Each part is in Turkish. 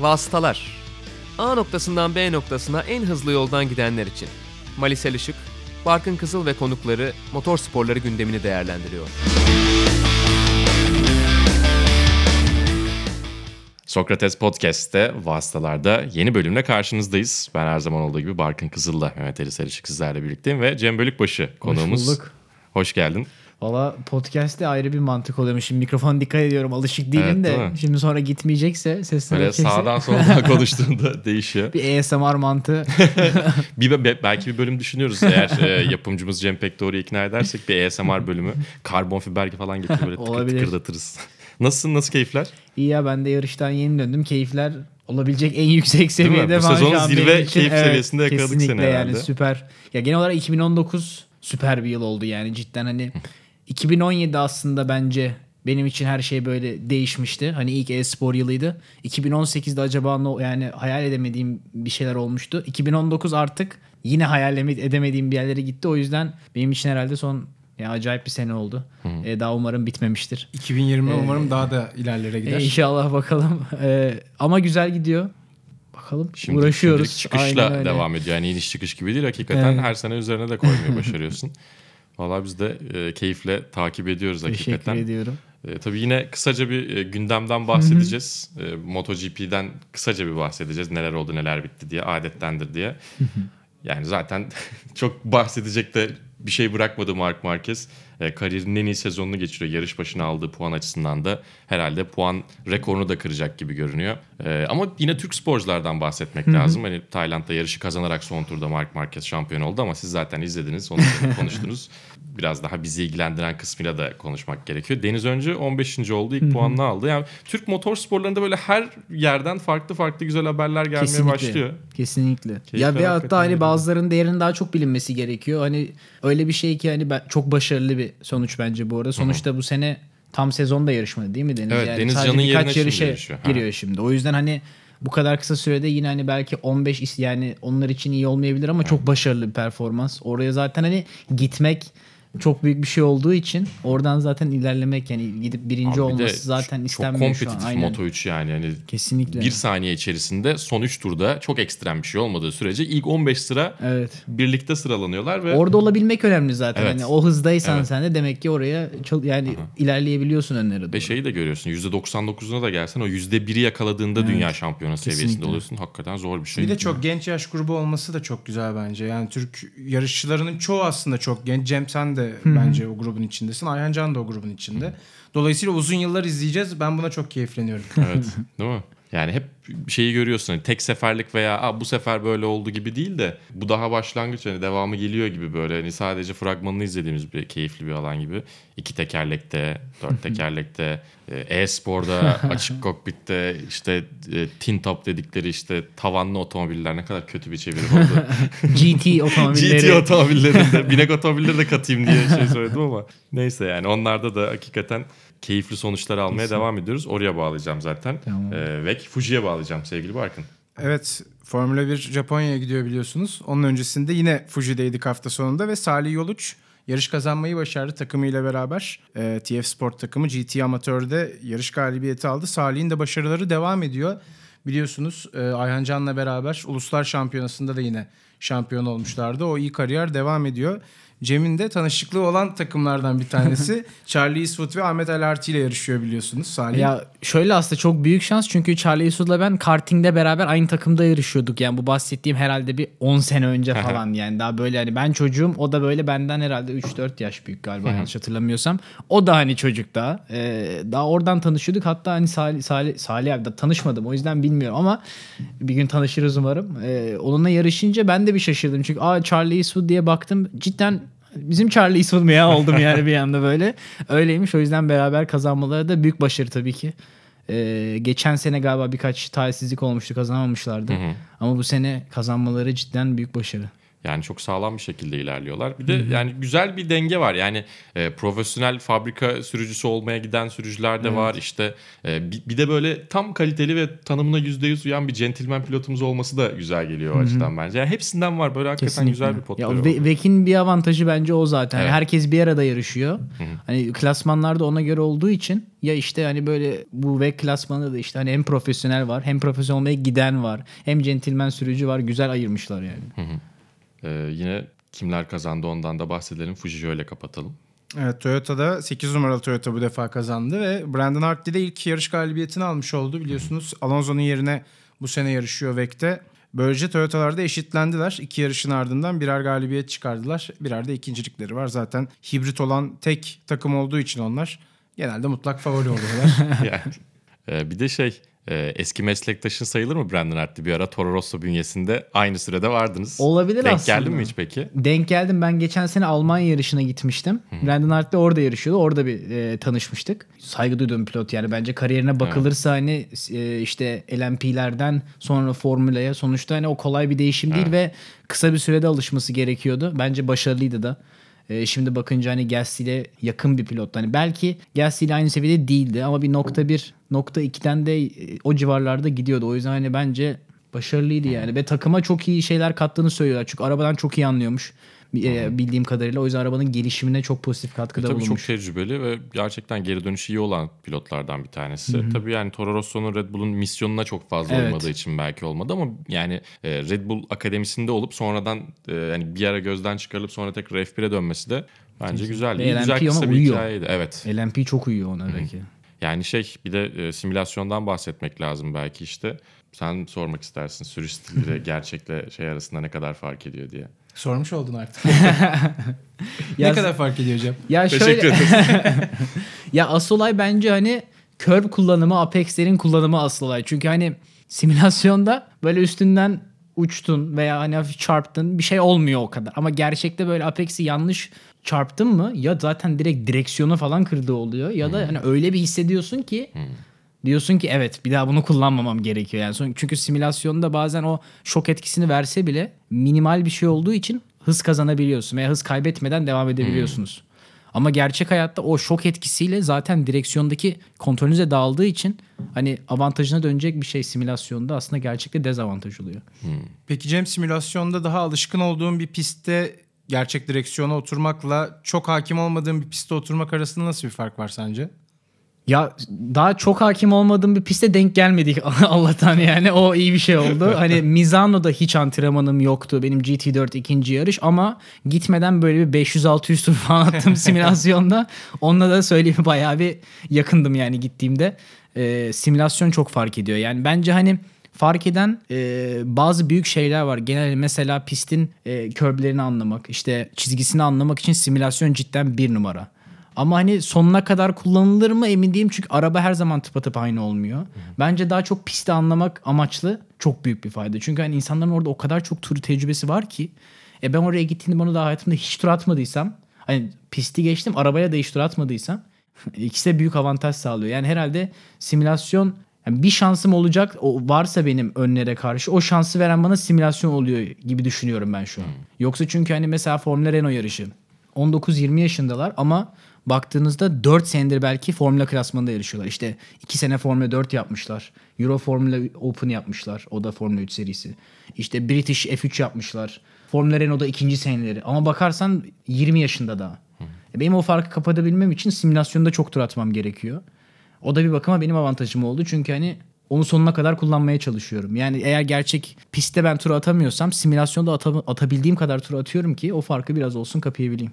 Vasıtalar. A noktasından B noktasına en hızlı yoldan gidenler için. Malisel Işık, Barkın Kızıl ve konukları motor sporları gündemini değerlendiriyor. Sokrates Podcast'te Vasıtalar'da yeni bölümle karşınızdayız. Ben her zaman olduğu gibi Barkın Kızıl'la Mehmet Ali Sarışık sizlerle birlikteyim ve Cem Bölükbaşı konuğumuz. Hoş bulduk. Hoş geldin. Valla podcast'te ayrı bir mantık oluyormuş. Şimdi mikrofon dikkat ediyorum. Alışık değilim Evet, değil de. mi? Şimdi sonra gitmeyecekse sesler Böyle kesin. sağdan soldan konuştuğunda değişiyor. Bir ASMR mantığı. Bir, be- belki bir bölüm düşünüyoruz. Eğer e, yapımcımız Cem Pektor'u ikna edersek bir ASMR bölümü. Karbon fiber falan getirip böyle tıkır tıkırdatırız. Nasılsın? Nasıl keyifler? İyi ya ben de yarıştan yeni döndüm. Keyifler olabilecek en yüksek seviyede Bu an zirve için. keyif seviyesinde yakaladık seni yani herhalde. süper. Ya genel olarak 2019 süper bir yıl oldu yani cidden hani 2017 aslında bence benim için her şey böyle değişmişti. Hani ilk e-spor yılıydı. 2018'de acaba ne yani hayal edemediğim bir şeyler olmuştu. 2019 artık yine hayal edemediğim bir yerlere gitti. O yüzden benim için herhalde son ya acayip bir sene oldu. E, daha umarım bitmemiştir. 2020 umarım daha da ilerlere gider. E, inşallah bakalım. E, ama güzel gidiyor. Bakalım Şimdi uğraşıyoruz. çıkışla devam ediyor. Yani iniş çıkış gibi değil. Hakikaten Evet. her sene üzerine de koymayı başarıyorsun. Valla biz de e, keyifle takip ediyoruz Teşekkür hakikaten. ediyorum. E, tabii yine kısaca bir e, gündemden bahsedeceğiz. E, MotoGP'den kısaca bir bahsedeceğiz. Neler oldu neler bitti diye adettendir diye. yani zaten çok bahsedecek de bir şey bırakmadı Mark Marquez. E, kariyerinin en iyi sezonunu geçiriyor. Yarış başına aldığı puan açısından da herhalde puan rekorunu da kıracak gibi görünüyor. E, ama yine Türk sporculardan bahsetmek lazım. Hani Tayland'da yarışı kazanarak son turda Mark Marquez şampiyon oldu ama siz zaten izlediniz, onu konuştunuz. Biraz daha bizi ilgilendiren kısmıyla da konuşmak gerekiyor. Deniz Öncü 15. oldu. ilk puanını aldı. Yani Türk motor sporlarında böyle her yerden farklı farklı güzel haberler gelmeye Kesinlikle. başlıyor. Kesinlikle. Keyifler ya ve hatta hani bazılarının değerinin daha çok bilinmesi gerekiyor. Hani öyle bir şey ki hani ben, çok başarılı bir sonuç bence bu arada. Sonuçta bu sene tam sezonda yarışmadı değil mi Deniz? Evet, Deniz sadece Can'ın birkaç yarışa yarışıyor. Ha. giriyor şimdi. O yüzden hani bu kadar kısa sürede yine hani belki 15 is- yani onlar için iyi olmayabilir ama çok başarılı bir performans. Oraya zaten hani gitmek çok büyük bir şey olduğu için oradan zaten ilerlemek yani gidip birinci Abi bir de olması zaten çok istenmiyor şu an. kompetitif Aynen. Moto 3 yani. yani Kesinlikle. bir saniye içerisinde son 3 turda çok ekstrem bir şey olmadığı sürece ilk 15 sıra Evet. birlikte sıralanıyorlar ve Orada olabilmek önemli zaten. Evet. Hani o hızdaysan Evet. sen de demek ki oraya çok yani ilerleyebiliyorsun önlere doğru. Ve şeyi de görüyorsun %99'una da gelsen o %1'i yakaladığında dünya şampiyonu seviyesinde oluyorsun. Hakikaten zor bir şey. Bir de çok genç yaş grubu olması da çok güzel bence. Yani Türk yarışçılarının çoğu aslında çok genç. Cem sen de bence o grubun içindesin. Ayhan Can da o grubun içinde. Dolayısıyla uzun yıllar izleyeceğiz. Ben buna çok keyifleniyorum. Evet değil mi? Yani hep şeyi görüyorsun hani tek seferlik veya Aa, bu sefer böyle oldu gibi değil de bu daha başlangıç hani devamı geliyor gibi böyle hani sadece fragmanını izlediğimiz bir keyifli bir alan gibi. İki tekerlekte, dört tekerlekte, e, e-sporda, açık kokpitte işte e, tin top dedikleri işte tavanlı otomobiller ne kadar kötü bir çeviri oldu. GT otomobilleri. GT otomobillerinde binek otomobilleri de katayım diye şey söyledim ama neyse yani onlarda da hakikaten keyifli sonuçlar almaya devam ediyoruz. Oraya bağlayacağım zaten. Tamam. Ee, ve Fuji'ye bağlayacağım sevgili Barkın. Evet Formula 1 Japonya'ya gidiyor biliyorsunuz. Onun öncesinde yine Fuji'deydik hafta sonunda ve Salih Yoluç yarış kazanmayı başardı takımıyla beraber. Ee, TF Sport takımı GT Amatör'de yarış galibiyeti aldı. Salih'in de başarıları devam ediyor. Biliyorsunuz e, Ayhan Can'la beraber Uluslar Şampiyonası'nda da yine şampiyon olmuşlardı. O iyi kariyer devam ediyor. Cem'in de tanışıklığı olan takımlardan bir tanesi. Charlie Eastwood ve Ahmet El Arti ile yarışıyor biliyorsunuz Salih. Ya şöyle aslında çok büyük şans çünkü Charlie Eastwood'la ben kartingde beraber aynı takımda yarışıyorduk. Yani bu bahsettiğim herhalde bir 10 sene önce falan yani daha böyle hani ben çocuğum o da böyle benden herhalde 3-4 yaş büyük galiba yanlış hatırlamıyorsam. O da hani çocuk daha. Ee, daha oradan tanışıyorduk. Hatta hani Salih, Salih, Salih abi de tanışmadım o yüzden bilmiyorum ama bir gün tanışırız umarım. Ee, onunla yarışınca ben de bir şaşırdım. Çünkü aa Charlie Eastwood diye baktım cidden bizim Charlie Eastwood mu ya oldum yani bir anda böyle. Öyleymiş o yüzden beraber kazanmaları da büyük başarı tabii ki. Ee, geçen sene galiba birkaç talihsizlik olmuştu kazanamamışlardı. Ama bu sene kazanmaları cidden büyük başarı. Yani çok sağlam bir şekilde ilerliyorlar. Bir de yani güzel bir denge var. Yani e, profesyonel fabrika sürücüsü olmaya giden sürücüler de var. İşte e, bir, bir de böyle tam kaliteli ve tanımına %100 uyan bir gentleman pilotumuz olması da güzel geliyor o açıdan bence. Yani hepsinden var. Böyle hakikaten güzel bir potları Ya. Ve- Vek'in bir avantajı bence o zaten. Evet. Herkes bir arada yarışıyor. Hani klasmanlarda ona göre olduğu için ya işte hani böyle bu Vek klasmanında da işte hani hem profesyonel var, hem profesyonel olmaya giden var, hem centilmen sürücü var. Güzel ayırmışlar yani. Ee, yine kimler kazandı ondan da bahsedelim. Fuji'yi öyle kapatalım. Evet Toyota'da 8 numaralı Toyota bu defa kazandı ve Brandon Hartley de ilk yarış galibiyetini almış oldu. Biliyorsunuz Alonso'nun yerine bu sene yarışıyor Vek'te. Böylece Toyota'larda eşitlendiler. İki yarışın ardından birer galibiyet çıkardılar. Birer de ikincilikleri var. Zaten hibrit olan tek takım olduğu için onlar genelde mutlak favori oluyorlar. yani, e, bir de şey e, eski meslektaşın sayılır mı Brandon Hartley? Bir ara Toro Rosso bünyesinde aynı sürede vardınız. Olabilir Denk aslında. geldin mi hiç peki? Denk geldim. Ben geçen sene Almanya yarışına gitmiştim. Brandon Hartley orada yarışıyordu. Orada bir e, tanışmıştık. Saygı duyduğum pilot yani. Bence kariyerine bakılırsa hani e, işte LMP'lerden sonra Formula'ya sonuçta hani o kolay bir değişim değil ve kısa bir sürede alışması gerekiyordu. Bence başarılıydı da. E, şimdi bakınca hani Gasly ile yakın bir pilot. Hani belki Gasly ile aynı seviyede değildi ama bir nokta bir, nokta ikiden de e, o civarlarda gidiyordu. O yüzden hani bence başarılıydı yani. Ve takıma çok iyi şeyler kattığını söylüyorlar. Çünkü arabadan çok iyi anlıyormuş. e, bildiğim kadarıyla. O yüzden arabanın gelişimine çok pozitif katkıda Tabii çok bulunmuş. tecrübeli ve gerçekten geri dönüşü iyi olan pilotlardan bir tanesi. Tabii yani Toro Rosso'nun Red Bull'un misyonuna çok fazla Evet. uymadığı için belki olmadı ama yani e, Red Bull akademisinde olup sonradan e, yani bir ara gözden çıkarılıp sonra tekrar F1'e dönmesi de bence güzel. Ve İyi, güzel LMP kısa bir uyuyor. hikayeydi. Evet. LMP çok uyuyor ona belki. Yani şey bir de e, simülasyondan bahsetmek lazım belki işte. Sen sormak istersin sürüş stili gerçekle şey arasında ne kadar fark ediyor diye. Sormuş oldun artık. Ya- ne kadar fark ediyor hocam? Ya Teşekkür şöyle ya asıl olay bence hani curve kullanımı, Apex'lerin kullanımı asıl olay. Çünkü hani simülasyonda böyle üstünden uçtun veya hani hafif çarptın bir şey olmuyor o kadar. Ama gerçekte böyle Apex'i yanlış çarptın mı ya zaten direkt direksiyonu falan kırdığı oluyor ya da hani öyle bir hissediyorsun ki diyorsun ki evet bir daha bunu kullanmamam gerekiyor yani. Çünkü simülasyonda bazen o şok etkisini verse bile minimal bir şey olduğu için hız kazanabiliyorsun veya hız kaybetmeden devam edebiliyorsunuz. Ama gerçek hayatta o şok etkisiyle zaten direksiyondaki kontrolünüze dağıldığı için hani avantajına dönecek bir şey simülasyonda aslında gerçekte dezavantaj oluyor. Peki Cem simülasyonda daha alışkın olduğun bir pistte gerçek direksiyona oturmakla çok hakim olmadığın bir pistte oturmak arasında nasıl bir fark var sence? Ya daha çok hakim olmadığım bir piste denk gelmedik Allah'tan yani o iyi bir şey oldu. Hani Misano'da hiç antrenmanım yoktu benim GT4 ikinci yarış ama gitmeden böyle bir 500-600 tur falan attım simülasyonda. Onunla da söyleyeyim bayağı bir yakındım yani gittiğimde. Ee, simülasyon çok fark ediyor yani bence hani fark eden e, bazı büyük şeyler var. Genel mesela pistin e, körblerini anlamak, işte çizgisini anlamak için simülasyon cidden bir numara. Ama hani sonuna kadar kullanılır mı emin değilim çünkü araba her zaman tıpatıp aynı olmuyor. Bence daha çok pisti anlamak amaçlı çok büyük bir fayda. Çünkü hani insanların orada o kadar çok tur tecrübesi var ki e ben oraya gittiğimde bana daha hayatımda hiç tur atmadıysam hani pisti geçtim arabaya da hiç tur atmadıysam ikisi de büyük avantaj sağlıyor. Yani herhalde simülasyon yani bir şansım olacak o varsa benim önlere karşı o şansı veren bana simülasyon oluyor gibi düşünüyorum ben şu an. Yoksa çünkü hani mesela Formula Renault yarışı 19-20 yaşındalar ama baktığınızda 4 senedir belki Formula klasmanında yarışıyorlar. İşte 2 sene Formula 4 yapmışlar. Euro Formula Open yapmışlar. O da Formula 3 serisi. İşte British F3 yapmışlar. Formula Renault'da ikinci seneleri. Ama bakarsan 20 yaşında daha. E Benim o farkı kapatabilmem için simülasyonda çok tur atmam gerekiyor. O da bir bakıma benim avantajım oldu. Çünkü hani onu sonuna kadar kullanmaya çalışıyorum. Yani eğer gerçek pistte ben tur atamıyorsam simülasyonda ata- atabildiğim kadar tur atıyorum ki o farkı biraz olsun kapayabileyim.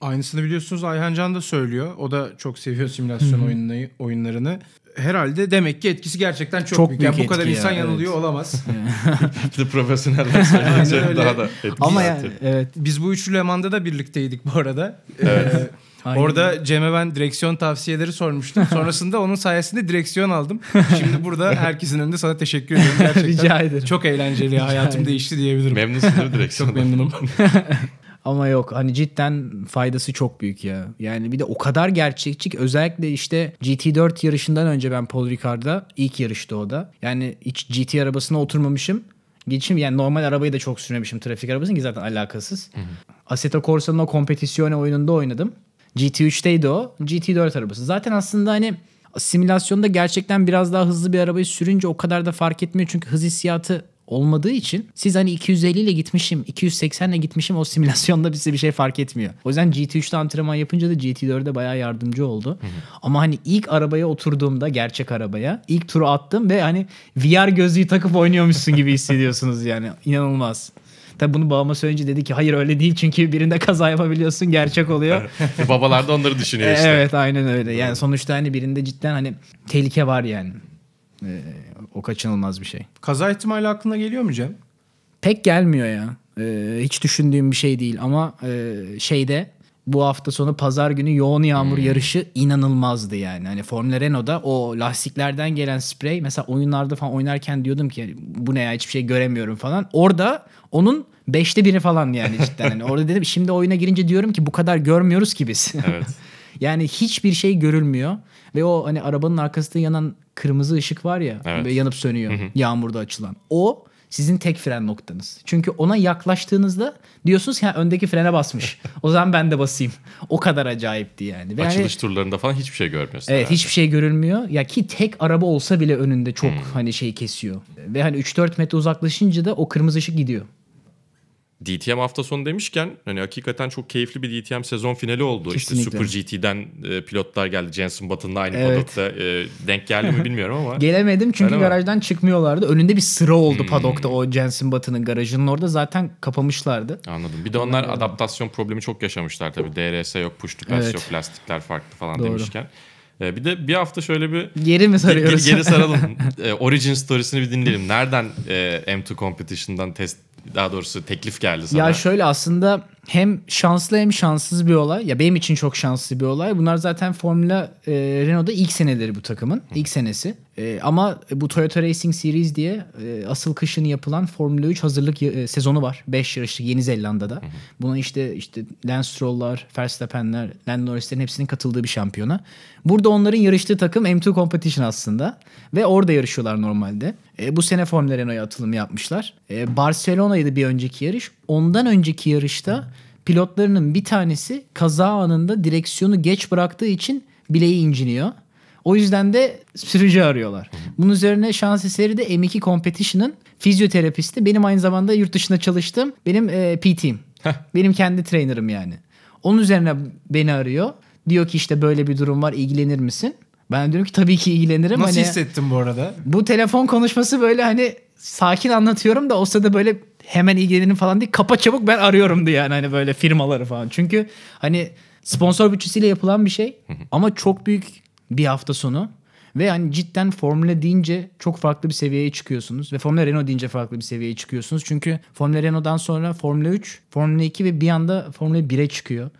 Aynısını biliyorsunuz Ayhan Can da söylüyor. O da çok seviyor simülasyon oyunları, oyunlarını. Herhalde demek ki etkisi gerçekten çok, Çok büyük. büyük Yani bu kadar etki insan ya, yanılıyor evet. olamaz. Bir de profesyoneller söyleyince öyle. daha da etkili. Ama yani evet. Biz bu üçlü Leman'da da birlikteydik bu arada. Evet. Aynen. Orada Cem'e ben direksiyon tavsiyeleri sormuştum. Sonrasında onun sayesinde direksiyon aldım. Şimdi burada herkesin önünde sana teşekkür ediyorum. Gerçekten Rica ederim. çok eğlenceli. Hayatım ederim. değişti diyebilirim. Memnunsundur direksiyonda. çok memnunum. Ama yok hani cidden faydası çok büyük ya. Yani bir de o kadar gerçekçi ki özellikle işte GT4 yarışından önce ben Paul Ricard'da ilk yarıştı o da. Yani hiç GT arabasına oturmamışım. geçim yani normal arabayı da çok sürmemişim trafik arabasını ki zaten alakasız. Assetto Corsa'nın o kompetisyone oyununda oynadım. GT3'teydi o. GT4 arabası. Zaten aslında hani simülasyonda gerçekten biraz daha hızlı bir arabayı sürünce o kadar da fark etmiyor. Çünkü hız hissiyatı olmadığı için siz hani 250 ile gitmişim, 280 ile gitmişim o simülasyonda bize bir şey fark etmiyor. O yüzden GT3'te antrenman yapınca da GT4'e bayağı yardımcı oldu. Ama hani ilk arabaya oturduğumda gerçek arabaya ilk turu attım ve hani VR gözlüğü takıp oynuyormuşsun gibi hissediyorsunuz yani. İnanılmaz. Tabi bunu babama söyleyince dedi ki hayır öyle değil çünkü birinde kaza yapabiliyorsun gerçek oluyor. Babalar da onları düşünüyor işte. Evet aynen öyle. Yani sonuçta hani birinde cidden hani tehlike var yani. Ee, o kaçınılmaz bir şey. Kaza ihtimali aklına geliyor mu Cem? Pek gelmiyor ya. Ee, hiç düşündüğüm bir şey değil ama e, şeyde bu hafta sonu pazar günü yoğun yağmur yarışı inanılmazdı yani. Hani Formula Renault'da o lastiklerden gelen sprey mesela oyunlarda falan oynarken diyordum ki bu ne ya hiçbir şey göremiyorum falan. Orada onun beşte biri falan yani cidden. Hani orada dedim şimdi oyuna girince diyorum ki bu kadar görmüyoruz ki biz. Evet. yani hiçbir şey görülmüyor ve o hani arabanın arkasında yanan kırmızı ışık var ya Evet. yanıp sönüyor yağmurda açılan. O sizin tek fren noktanız. Çünkü ona yaklaştığınızda diyorsunuz ki "Ha, öndeki frene basmış. o zaman ben de basayım. O kadar acayipti yani. Ve Açılış turlarında falan hiçbir şey görmüyorsun. Evet herhalde. hiçbir şey görülmüyor. Ya ki tek araba olsa bile önünde çok hani şey kesiyor. Ve hani 3-4 metre uzaklaşınca da o kırmızı ışık gidiyor. DTM hafta sonu demişken hani hakikaten çok keyifli bir DTM sezon finali oldu. Kesinlikle. İşte Super GT'den e, pilotlar geldi. Jenson Button'la aynı Evet. paddock'ta e, denk geldi mi bilmiyorum ama. Gelemedim çünkü Öyle mi? garajdan çıkmıyorlardı. Önünde bir sıra oldu paddock'ta o Jensen Button'ın garajının orada zaten kapamışlardı. Anladım. Bir de onlar adaptasyon problemi çok yaşamışlar tabii. DRS yok, push to pass Evet. yok, lastikler farklı falan Doğru. demişken. E, bir de bir hafta şöyle bir Geri mi Geri, sarıyoruz? geri saralım. E, origin storiesini bir dinleyelim. Nereden e, M2 Competition'dan test daha doğrusu teklif geldi sana? Ya şöyle aslında hem şanslı hem şanssız bir olay. Ya benim için çok şanslı bir olay. Bunlar zaten Formula e, Renault'da ilk seneleri bu takımın. ilk senesi. E, ama bu Toyota Racing Series diye e, asıl kışın yapılan Formula 3 hazırlık e, sezonu var. 5 yarışlık Yeni Zelanda'da. Buna işte işte Lance Stroll'lar, Verstappen'ler, Lando Norris'lerin hepsinin katıldığı bir şampiyona. Burada onların yarıştığı takım M2 Competition aslında. Ve orada yarışıyorlar normalde. E, bu sene Formula Renault'a atılım yapmışlar. E, Barcelona'ydı bir önceki yarış. Ondan önceki yarışta pilotlarının bir tanesi kaza anında direksiyonu geç bıraktığı için bileği inciniyor. O yüzden de sürücü arıyorlar. Bunun üzerine şans eseri de M2 Competition'ın fizyoterapisti. Benim aynı zamanda yurt dışında çalıştığım benim e, PT'im. benim kendi trainer'ım yani. Onun üzerine beni arıyor. Diyor ki işte böyle bir durum var ilgilenir misin? Ben diyorum ki tabii ki ilgilenirim. Nasıl Hani- hissettin bu arada? bu telefon konuşması böyle hani sakin anlatıyorum da o sırada böyle hemen ilgilenirim falan değil. Kapa çabuk ben arıyorum diye yani hani böyle firmaları falan. Çünkü hani sponsor bütçesiyle yapılan bir şey ama çok büyük bir hafta sonu. Ve hani cidden Formula deyince çok farklı bir seviyeye çıkıyorsunuz. Ve Formula Renault deyince farklı bir seviyeye çıkıyorsunuz. Çünkü Formula Renault'dan sonra Formula 3, Formula 2 ve bir anda Formula 1'e çıkıyor.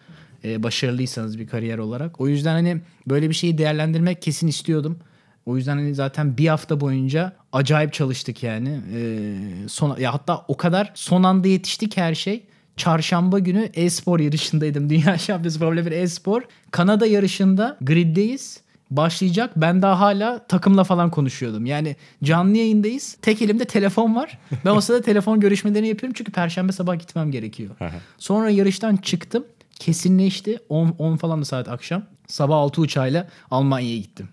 Ee, başarılıysanız bir kariyer olarak. O yüzden hani böyle bir şeyi değerlendirmek kesin istiyordum. O yüzden hani zaten bir hafta boyunca acayip çalıştık yani. Ee, son, ya hatta o kadar son anda yetiştik her şey. Çarşamba günü e-spor yarışındaydım. Dünya Şampiyonası Formula 1 e-spor. Kanada yarışında griddeyiz. Başlayacak. Ben daha hala takımla falan konuşuyordum. Yani canlı yayındayız. Tek elimde telefon var. Ben o sırada telefon görüşmelerini yapıyorum. Çünkü perşembe sabah gitmem gerekiyor. Sonra yarıştan çıktım. Kesinleşti. 10, 10 falan da saat akşam. Sabah 6 uçağıyla Almanya'ya gittim.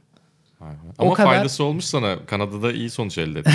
Ama kadar- faydası olmuş sana. Kanada'da iyi sonuç elde ettin.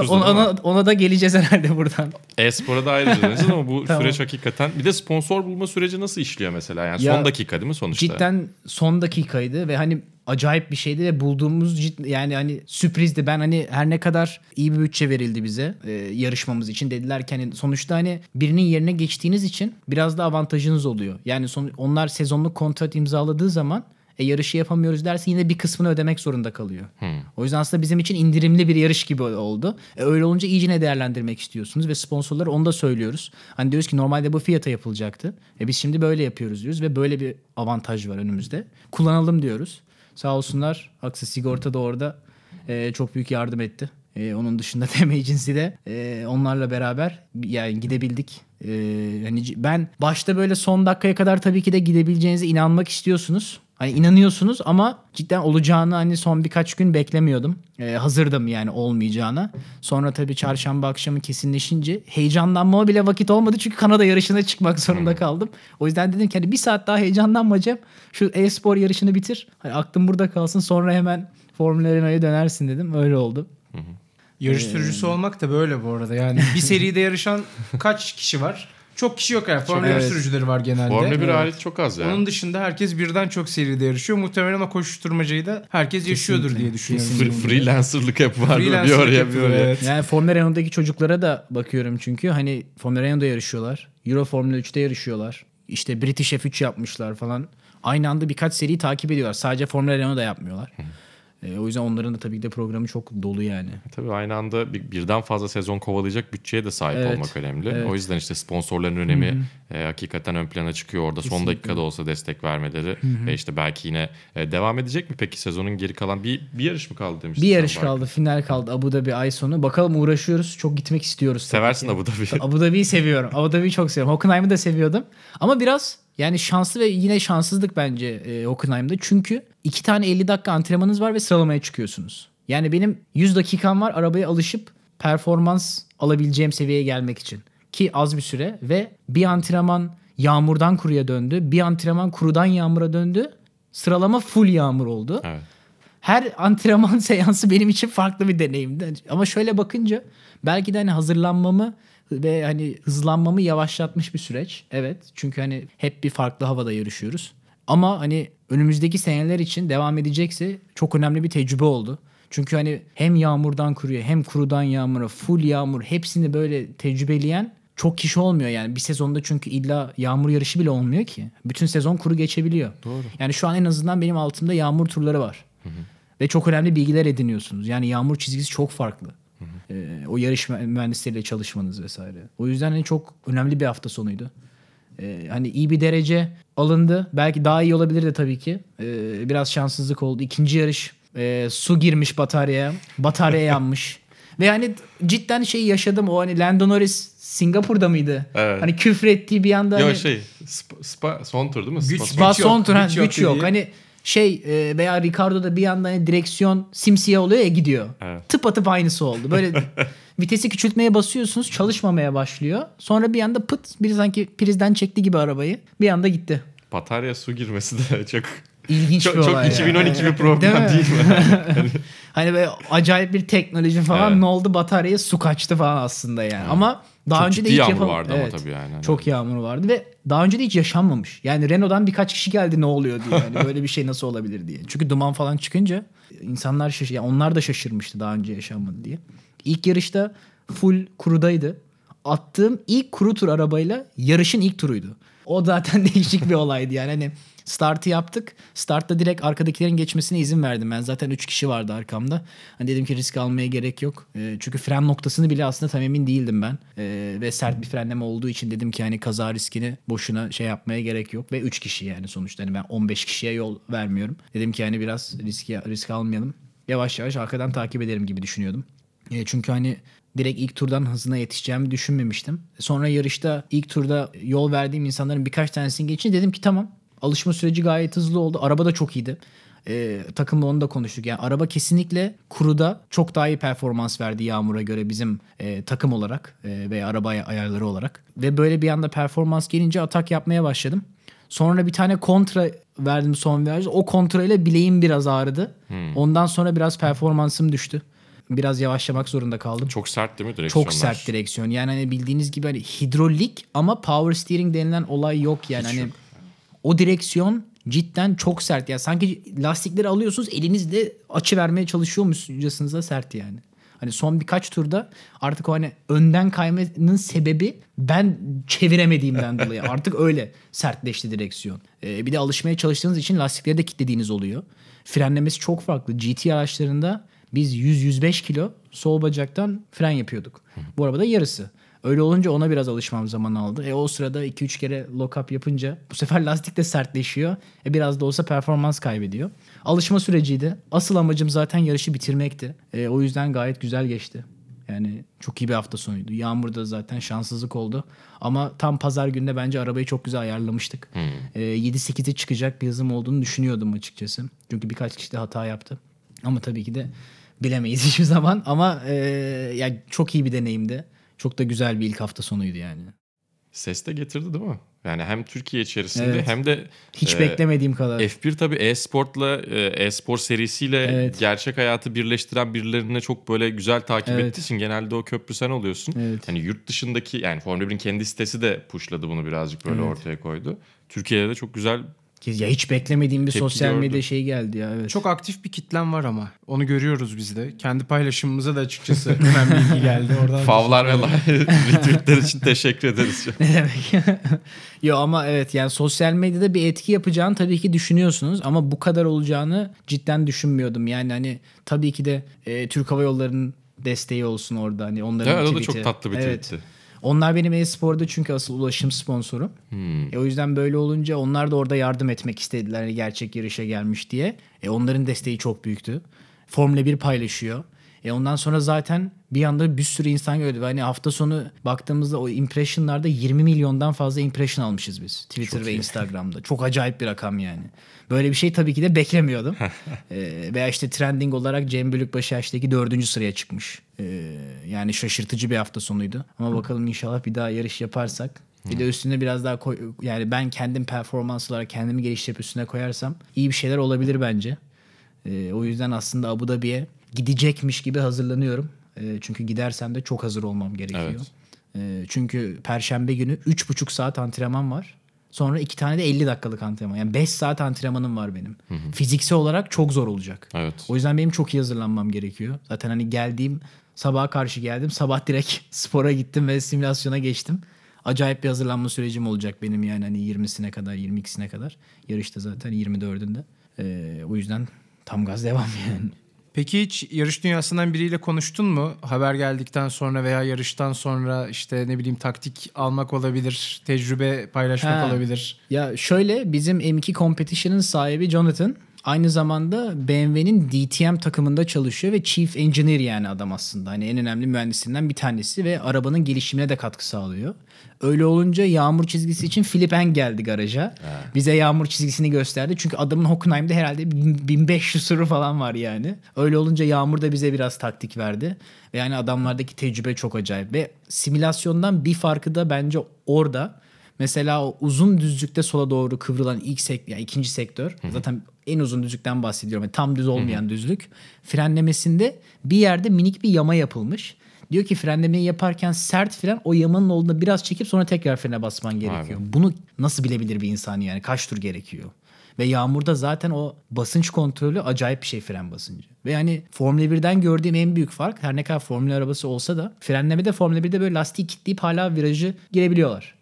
Ona, ona, ona da geleceğiz herhalde buradan. E-spora da ayrıca döneceğiz ama bu Tamam. süreç hakikaten... Bir de sponsor bulma süreci nasıl işliyor mesela? Yani Ya, son dakika değil mi sonuçta? Cidden son dakikaydı ve hani acayip bir şeydi ve bulduğumuz cid- yani hani sürprizdi. Ben hani her ne kadar iyi bir bütçe verildi bize e, yarışmamız için dediler ki hani sonuçta hani birinin yerine geçtiğiniz için biraz da avantajınız oluyor. Yani son, onlar sezonluk kontrat imzaladığı zaman e, yarışı yapamıyoruz derse yine bir kısmını ödemek zorunda kalıyor. O yüzden aslında bizim için indirimli bir yarış gibi oldu. E, öyle olunca iyice ne değerlendirmek istiyorsunuz ve sponsorlara onu da söylüyoruz. Hani diyoruz ki normalde bu fiyata yapılacaktı. E, biz şimdi böyle yapıyoruz diyoruz ve böyle bir avantaj var önümüzde. Kullanalım diyoruz. Sağ olsunlar Aksa Sigorta da orada e, çok büyük yardım etti. E, onun dışında FM Agency de e, onlarla beraber yani gidebildik. E, hani ben başta böyle son dakikaya kadar tabii ki de gidebileceğinize inanmak istiyorsunuz. Hani inanıyorsunuz ama cidden olacağını hani son birkaç gün beklemiyordum. Ee, hazırdım yani olmayacağına. Sonra tabii çarşamba akşamı kesinleşince heyecanlanmama bile vakit olmadı. Çünkü Kanada yarışına çıkmak zorunda kaldım. O yüzden dedim ki hani bir saat daha heyecanlanmayacağım. Şu e-spor yarışını bitir. Hani aklım burada kalsın sonra hemen Formula Renault'a dönersin dedim. Öyle oldu. Yarış sürücüsü olmak da böyle bu arada. Yani bir seride yarışan kaç kişi var? Çok kişi yok yani. Formula 1 evet. sürücüleri var genelde. Formula 1 Evet. hariç çok az ya. Onun dışında herkes birden çok seride yarışıyor. Muhtemelen o koşuşturmacayı da herkes yaşıyordur diye düşünüyorum. Fre- freelancerlık hep var bir Freelancerlık oraya bir yapıyor, oraya. evet. Yani Formula Renault'daki çocuklara da bakıyorum çünkü hani Formula Renault'da yarışıyorlar. Euro Formula 3'te yarışıyorlar. İşte British F3 yapmışlar falan. Aynı anda birkaç seriyi takip ediyorlar. Sadece Formula Renault'da yapmıyorlar. Ee, o yüzden onların da tabii ki de programı çok dolu yani. Tabii aynı anda bir, birden fazla sezon kovalayacak bütçeye de sahip Evet, olmak önemli. evet. O yüzden işte sponsorların önemi e, hakikaten ön plana çıkıyor orada. Son dakikada olsa destek vermeleri ve işte belki yine e, devam edecek mi peki sezonun geri kalan bir bir yarış mı kaldı demiştin Bir yarış kaldı. Final kaldı. Abu Dhabi ay sonu. Bakalım uğraşıyoruz. Çok gitmek istiyoruz. Seversin ki. Abu Dhabi'yi. Abu Dhabi'yi seviyorum. Abu Dhabi'yi çok seviyorum. Hockenheim'ı da seviyordum. Ama biraz yani şanslı ve yine şanssızlık bence e, Hockenheim'da. Çünkü iki tane 50 dakika antrenmanınız var ve sıralamaya çıkıyorsunuz. Yani benim 100 dakikam var arabaya alışıp performans alabileceğim seviyeye gelmek için. Ki az bir süre ve bir antrenman yağmurdan kuruya döndü. Bir antrenman kurudan yağmura döndü. Sıralama full yağmur oldu Evet. her antrenman seansı benim için farklı bir deneyimdi. Ama şöyle bakınca belki de hani hazırlanmamı ve hani hızlanmamı yavaşlatmış bir süreç. Evet. Çünkü hani hep bir farklı havada yarışıyoruz. Ama hani önümüzdeki seneler için devam edecekse çok önemli bir tecrübe oldu. Çünkü hani hem yağmurdan kuruya hem kurudan yağmura full yağmur hepsini böyle tecrübeleyen çok kişi olmuyor yani. Bir sezonda çünkü illa yağmur yarışı bile olmuyor ki. Bütün sezon kuru geçebiliyor. Doğru. Yani şu an en azından benim altımda yağmur turları var. Ve çok önemli bilgiler ediniyorsunuz. Yani yağmur çizgisi çok farklı. Ee, o yarış mü- mühendisleriyle çalışmanız vesaire. O yüzden hani çok önemli bir hafta sonuydu. Ee, hani iyi bir derece alındı. Belki daha iyi olabilirdi tabii ki. Ee, biraz şanssızlık oldu. İkinci yarış e, su girmiş bataryaya. Batarya yanmış. Ve hani cidden şey yaşadım. O hani Lando Norris Singapur'da mıydı? Evet. Hani küfür ettiği bir anda Yo hani, şey Spa, Spa- son tur değil mi? Güç- Spa son- Bas yok, son tur ha, güç yok güç yok. dediği. Hani şey e, veya Ricardo'da bir anda hani direksiyon simsiyah oluyor ya gidiyor. Evet. Tıp atıp aynısı oldu. Böyle vitesi küçültmeye basıyorsunuz çalışmamaya başlıyor. Sonra bir anda pıt bir sanki prizden çekti gibi arabayı. Bir anda gitti. Batarya su girmesi de çok İlginç çok, bir çok olay. ya. 2012 bir problem Değil mi? değil mi? Hani böyle acayip bir teknoloji falan Evet. ne oldu bataryaya su kaçtı falan aslında yani. Ama daha Çok önce de ciddi hiç yağmur yapam- vardı ama tabii yani. Hani- Çok yağmur vardı ve daha önce de hiç yaşanmamış. Yani Renault'dan birkaç kişi geldi ne oluyor diye. Yani böyle bir şey nasıl olabilir diye. Çünkü duman falan çıkınca insanlar şaş yani onlar da şaşırmıştı daha önce yaşanmadı diye. İlk yarışta full kurudaydı. Attığım ilk kuru tur arabayla yarışın ilk turuydu. O zaten değişik bir olaydı yani. Hani startı yaptık. Startta direkt arkadakilerin geçmesine izin verdim. Ben zaten 3 kişi vardı arkamda. Hani dedim ki risk almaya gerek yok. Ee, çünkü fren noktasını bile aslında tam emin değildim ben. Ee, ve sert bir frenleme olduğu için dedim ki hani kaza riskini boşuna şey yapmaya gerek yok. Ve 3 kişi yani sonuçta. Hani ben 15 kişiye yol vermiyorum. Dedim ki hani biraz riski, risk almayalım. Yavaş yavaş arkadan takip ederim gibi düşünüyordum. E, çünkü hani direkt ilk turdan hızına yetişeceğimi düşünmemiştim. Sonra yarışta ilk turda yol verdiğim insanların birkaç tanesini geçince dedim ki tamam. Alışma süreci gayet hızlı oldu. Araba da çok iyiydi. E, takımla onu da konuştuk. Yani araba kesinlikle kuruda çok daha iyi performans verdi Yağmur'a göre bizim e, takım olarak e, veya araba ay- ayarları olarak. Ve böyle bir anda performans gelince atak yapmaya başladım. Sonra bir tane kontra verdim son viraj. O kontra ile bileğim biraz ağrıdı. Ondan sonra biraz performansım düştü. Biraz yavaşlamak zorunda kaldım. Çok sert değil mi direksiyonlar? Çok sert direksiyon. Yani hani bildiğiniz gibi hani hidrolik ama power steering denilen olay yok yani. hani o direksiyon cidden çok sert. Yani sanki lastikleri alıyorsunuz elinizle açı vermeye çalışıyormuşçasınız da sert yani. Hani son birkaç turda artık o hani önden kaymanın sebebi ben çeviremediğimden dolayı. Artık öyle sertleşti direksiyon. Ee, bir de alışmaya çalıştığınız için lastikleri de kilitlediğiniz oluyor. Frenlemesi çok farklı. GT araçlarında biz 100-105 kilo sol bacaktan fren yapıyorduk. Bu arabada yarısı. Öyle olunca ona biraz alışmam zaman aldı. E o sırada 2-3 kere lock up yapınca bu sefer lastik de sertleşiyor. E biraz da olsa performans kaybediyor. Alışma süreciydi. Asıl amacım zaten yarışı bitirmekti. E, o yüzden gayet güzel geçti. Yani çok iyi bir hafta sonuydu. Yağmurda zaten şanssızlık oldu. Ama tam pazar günde bence arabayı çok güzel ayarlamıştık. Ee, 7-8'e çıkacak bir hızım olduğunu düşünüyordum açıkçası. Çünkü birkaç kişi de hata yaptı. Ama tabii ki de bilemeyiz hiçbir zaman. Ama e, ya çok iyi bir deneyimdi. Çok da güzel bir ilk hafta sonuydu yani. Ses de getirdi değil mi? Yani hem Türkiye içerisinde Evet. hem de Hiç e, beklemediğim kadar. F1 tabii e-sportla e, e-spor serisiyle Evet. gerçek hayatı birleştiren birilerine çok böyle güzel takip Evet. ettiği için genelde o köprü sen oluyorsun. Evet. Hani yurt dışındaki yani Formula 1'in kendi sitesi de pushladı bunu birazcık böyle Evet. ortaya koydu. Türkiye'de de çok güzel Ya hiç beklemediğim bir Tepki sosyal gördüm. medya şeyi geldi ya. Evet. Çok aktif bir kitlem var ama. Onu görüyoruz biz de. Kendi paylaşımımıza da açıkçası hemen bilgi geldi. Oradan favlar ve retweetler için teşekkür ederiz. Ne demek? Yo ama evet yani sosyal medyada bir etki yapacağını tabii ki düşünüyorsunuz ama bu kadar olacağını cidden düşünmüyordum. Yani hani tabii ki de e, Türk Hava Yolları'nın desteği olsun orada. Hani onların Evet o da çok tatlı bir Evet. Onlar benim e-sporda çünkü asıl ulaşım sponsorum. Hmm. E, o yüzden böyle olunca onlar da orada yardım etmek istediler hani gerçek yarışa gelmiş diye. E, onların desteği çok büyüktü. Formula 1 paylaşıyor. E ondan sonra zaten bir anda bir sürü insan gördü. Hani hafta sonu baktığımızda o impressionlarda 20 milyondan fazla impression almışız biz. Twitter ve Instagram'da. Çok acayip bir rakam yani. Böyle bir şey tabii ki de beklemiyordum. e, veya işte trending olarak Cem Bölükbaşı Yaş'taki dördüncü sıraya çıkmış. E, yani şaşırtıcı bir hafta sonuydu. Ama bakalım inşallah bir daha yarış yaparsak. Bir de üstüne biraz daha koy, yani ben kendim performans olarak kendimi geliştirip üstüne koyarsam iyi bir şeyler olabilir bence. E, o yüzden aslında Abu Dhabi'ye gidecekmiş gibi hazırlanıyorum. E, çünkü gidersem de çok hazır olmam gerekiyor. Evet. E, çünkü perşembe günü 3,5 saat antrenman var. Sonra 2 tane de 50 dakikalık antrenman. Yani 5 saat antrenmanım var benim. Fiziksel olarak çok zor olacak. Evet. O yüzden benim çok iyi hazırlanmam gerekiyor. Zaten hani geldiğim sabaha karşı geldim. Sabah direkt spora gittim ve simülasyona geçtim. Acayip bir hazırlanma sürecim olacak benim yani hani 20'sine kadar 22'sine kadar. Yarışta zaten 24'ünde. Ee, o yüzden tam gaz devam yani. Peki hiç yarış dünyasından biriyle konuştun mu? Haber geldikten sonra veya yarıştan sonra işte ne bileyim taktik almak olabilir, tecrübe paylaşmak Ha. olabilir. Ya şöyle bizim M2 Competition'ın sahibi Jonathan aynı zamanda BMW'nin DTM takımında çalışıyor ve Chief Engineer yani adam aslında. Hani en önemli mühendislerinden bir tanesi ve arabanın gelişimine de katkı sağlıyor. Öyle olunca yağmur çizgisi için Philip Eng geldi garaja. Bize yağmur çizgisini gösterdi. Çünkü adamın Hockenheim'de herhalde 1500 sürü falan var yani. Öyle olunca Yağmur da bize biraz taktik verdi. Ve yani adamlardaki tecrübe çok acayip. Ve simülasyondan bir farkı da bence orada. Mesela o uzun düzlükte sola doğru kıvrılan ilk sek yani ikinci sektör. Zaten en uzun düzlükten bahsediyorum. Yani tam düz olmayan düzlük. Frenlemesinde bir yerde minik bir yama yapılmış. Diyor ki frenlemeyi yaparken sert fren o yamanın olduğunda biraz çekip sonra tekrar frene basman gerekiyor. Bunu nasıl bilebilir bir insan yani? Kaç tur gerekiyor? Ve yağmurda zaten o basınç kontrolü acayip bir şey fren basıncı. Ve yani Formula 1'den gördüğüm en büyük fark her ne kadar Formula arabası olsa da frenlemede Formula 1'de böyle lastiği kilitleyip hala virajı girebiliyorlar.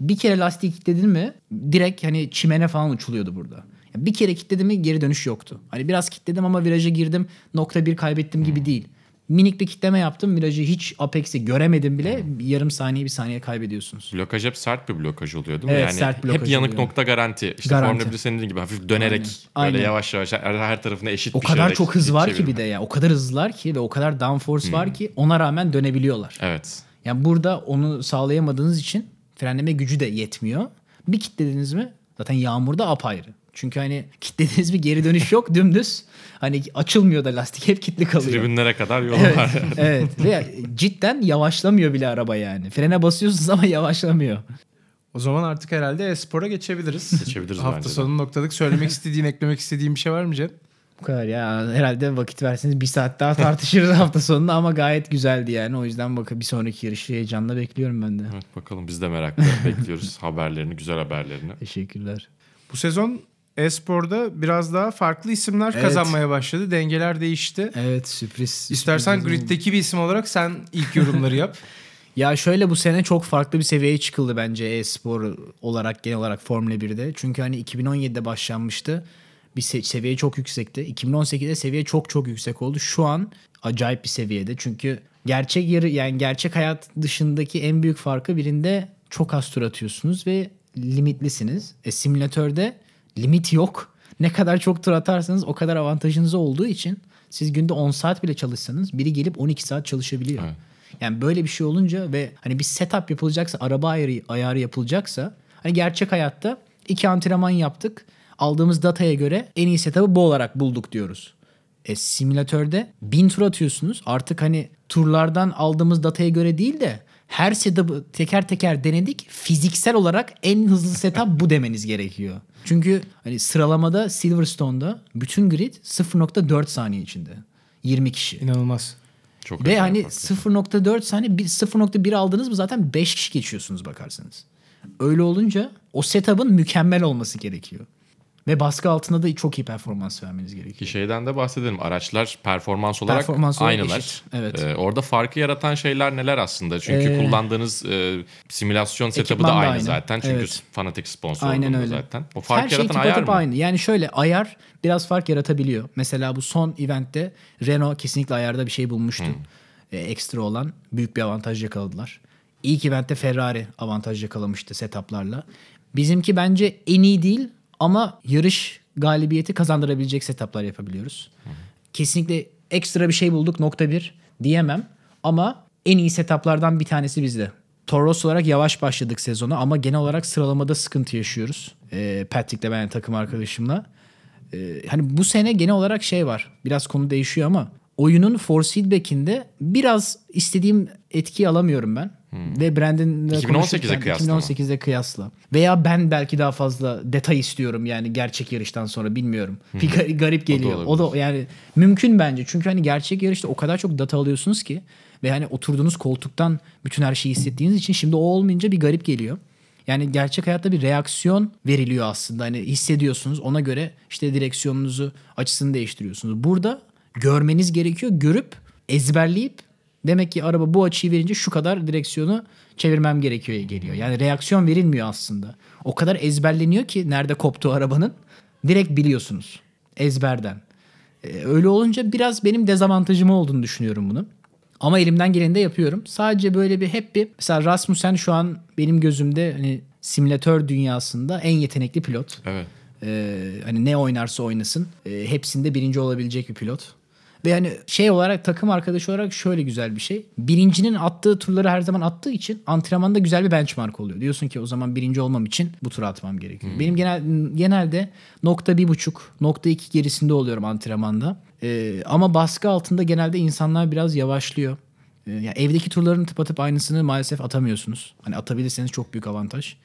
Bir kere lastiği kilitledin mi direkt hani çimene falan uçuluyordu burada. Bir kere kilitledim mi geri dönüş yoktu. Hani biraz kilitledim ama viraja girdim nokta bir kaybettim gibi değil. Minik bir kitleme yaptım virajı hiç apex'i göremedim bile yarım saniye bir saniye kaybediyorsunuz. Blokaj hep sert bir blokaj oluyor değil mi? Evet, yani sert blokaj hep yanık oluyor. nokta garanti. İşte Garanti. Formula 1'de senin dediğin gibi hafif dönerek Aynen. böyle Aynen. yavaş yavaş her, her tarafına eşit O bir kadar şeyle çok hız var ki çevirme. bir de ya. O kadar hızlılar ki ve o kadar downforce var ki ona rağmen dönebiliyorlar. Evet. Yani burada onu sağlayamadığınız için frenleme gücü de yetmiyor. Bir kilitlediniz mi zaten yağmurda apayrı. Çünkü hani kilitlediğiniz bir geri dönüş yok dümdüz. Hani açılmıyor da lastik hep kilitli kalıyor. Tribünlere kadar yolu Evet, var. evet. Ve cidden yavaşlamıyor bile araba yani. Frene basıyorsunuz ama yavaşlamıyor. O zaman artık herhalde e-spora geçebiliriz. Geçebiliriz Hafta sonu noktadık. Söylemek istediğin, eklemek istediğin bir şey var mı Cem? Bu kadar ya. Herhalde vakit verseniz bir saat daha tartışırız hafta sonunda ama gayet güzeldi yani. O yüzden bakın bir sonraki yarışı heyecanla bekliyorum ben de. Evet bakalım biz de merakla bekliyoruz haberlerini, güzel haberlerini. Teşekkürler. Bu sezon e-sporda biraz daha farklı isimler Evet. kazanmaya başladı. Dengeler değişti. Evet sürpriz. İstersen sürpriz griddeki bir isim olarak sen ilk yorumları yap. Ya şöyle bu sene çok farklı bir seviyeye çıkıldı bence e-spor olarak genel olarak Formula 1'de. Çünkü hani 2017'de başlanmıştı. Bir se- seviye çok yüksekti. 2018'de seviye çok çok yüksek oldu. Şu an acayip bir seviyede. Çünkü gerçek yarı yani gerçek hayat dışındaki en büyük farkı birinde çok az tur atıyorsunuz ve limitlisiniz. E simülatörde limit yok. Ne kadar çok tur atarsanız o kadar avantajınız olduğu için siz günde 10 saat bile çalışsanız biri gelip 12 saat çalışabiliyor. Evet. Yani böyle bir şey olunca ve hani bir setup yapılacaksa, araba ayarı, ayarı yapılacaksa hani gerçek hayatta iki antrenman yaptık. Aldığımız dataya göre en iyi setup'ı bu olarak bulduk diyoruz. E, simülatörde bin tur atıyorsunuz. Artık hani turlardan aldığımız dataya göre değil de her setup'ı teker teker denedik. Fiziksel olarak en hızlı setup bu demeniz gerekiyor. Çünkü hani sıralamada Silverstone'da bütün grid 0.4 saniye içinde. 20 kişi. İnanılmaz. Çok Ve hani hakikaten. 0.4 saniye bir- 0.1 aldınız mı zaten 5 kişi geçiyorsunuz bakarsanız. Öyle olunca o setup'ın mükemmel olması gerekiyor. Ve baskı altında da çok iyi performans vermeniz Ki gerekiyor. şeyden de bahsedelim. Araçlar performans olarak Performans aynılar. eşit, evet. Ee, orada farkı yaratan şeyler neler aslında? Çünkü Ee, kullandığınız e, simülasyon setup'ı da aynı, aynı. zaten. Çünkü Evet. fanatik sponsor Aynen öyle. zaten. O fark Her şey yaratan tip ayar mı? aynı. Yani şöyle ayar biraz fark yaratabiliyor. Mesela bu son eventte Renault kesinlikle ayarda bir şey bulmuştu. Ee, ekstra olan büyük bir avantaj yakaladılar. İlk eventte Ferrari avantaj yakalamıştı setuplarla. Bizimki bence en iyi değil ama yarış galibiyeti kazandırabilecek setuplar yapabiliyoruz. Kesinlikle ekstra bir şey bulduk nokta bir diyemem ama en iyi setuplardan bir tanesi bizde. Toros olarak yavaş başladık sezona ama genel olarak sıralamada sıkıntı yaşıyoruz. Ee, Patrick'le ben takım arkadaşımla. Ee, hani bu sene genel olarak şey var. Biraz konu değişiyor ama oyunun force feedback'inde biraz istediğim etkiyi alamıyorum ben. Ve Brandon'la 2018'e konuşurken kıyasla mı? 2018'e kıyasla. Veya ben belki daha fazla detay istiyorum yani gerçek yarıştan sonra bilmiyorum. Bir gar- garip geliyor. O da, olabilir. yani mümkün bence. Çünkü hani gerçek yarışta o kadar çok data alıyorsunuz ki ve hani oturduğunuz koltuktan bütün her şeyi hissettiğiniz için şimdi o olmayınca bir garip geliyor. Yani gerçek hayatta bir reaksiyon veriliyor aslında. Hani hissediyorsunuz. Ona göre işte direksiyonunuzu, açısını değiştiriyorsunuz. Burada görmeniz gerekiyor. Görüp ezberleyip demek ki araba bu açıyı verince şu kadar direksiyonu çevirmem gerekiyor geliyor. Yani reaksiyon verilmiyor aslında. O kadar ezberleniyor ki nerede koptuğu arabanın direkt biliyorsunuz ezberden. Ee, öyle olunca biraz benim dezavantajım olduğunu düşünüyorum bunu. Ama elimden geleni de yapıyorum. Sadece böyle bir hep bir mesela Rasmussen şu an benim gözümde hani simülatör dünyasında en yetenekli pilot. Evet. Ee, hani ne oynarsa oynasın e, hepsinde birinci olabilecek bir pilot. Ve hani şey olarak takım arkadaşı olarak şöyle güzel bir şey. Birincinin attığı turları her zaman attığı için antrenmanda güzel bir benchmark oluyor. Diyorsun ki o zaman birinci olmam için bu turu atmam gerekiyor. Benim genel genelde nokta bir buçuk, nokta iki gerisinde oluyorum antrenmanda. Ee, ama baskı altında genelde insanlar biraz yavaşlıyor. Ee, yani evdeki turların tıpatıp aynısını maalesef atamıyorsunuz. Hani atabilirseniz çok büyük avantaj.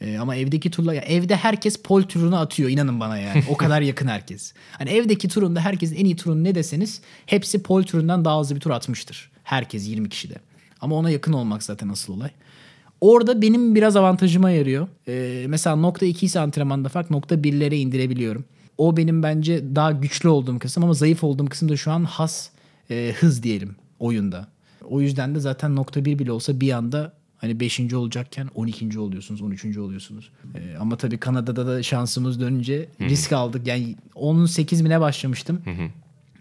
Ee, ama evdeki turla ya evde herkes pol turunu atıyor inanın bana yani. O kadar yakın herkes. Hani evdeki turunda herkesin en iyi turunu ne deseniz hepsi pol turundan daha hızlı bir tur atmıştır. Herkes 20 kişide. Ama ona yakın olmak zaten asıl olay. Orada benim biraz avantajıma yarıyor. Ee, mesela nokta 2 ise antrenmanda fark nokta 1'lere indirebiliyorum. O benim bence daha güçlü olduğum kısım ama zayıf olduğum kısım da şu an has e, hız diyelim oyunda. O yüzden de zaten nokta 1 bile olsa bir anda hani 5. olacakken 12. oluyorsunuz, 13. oluyorsunuz. Ee, ama tabii Kanada'da da şansımız dönünce risk aldık. Yani 18 bine başlamıştım.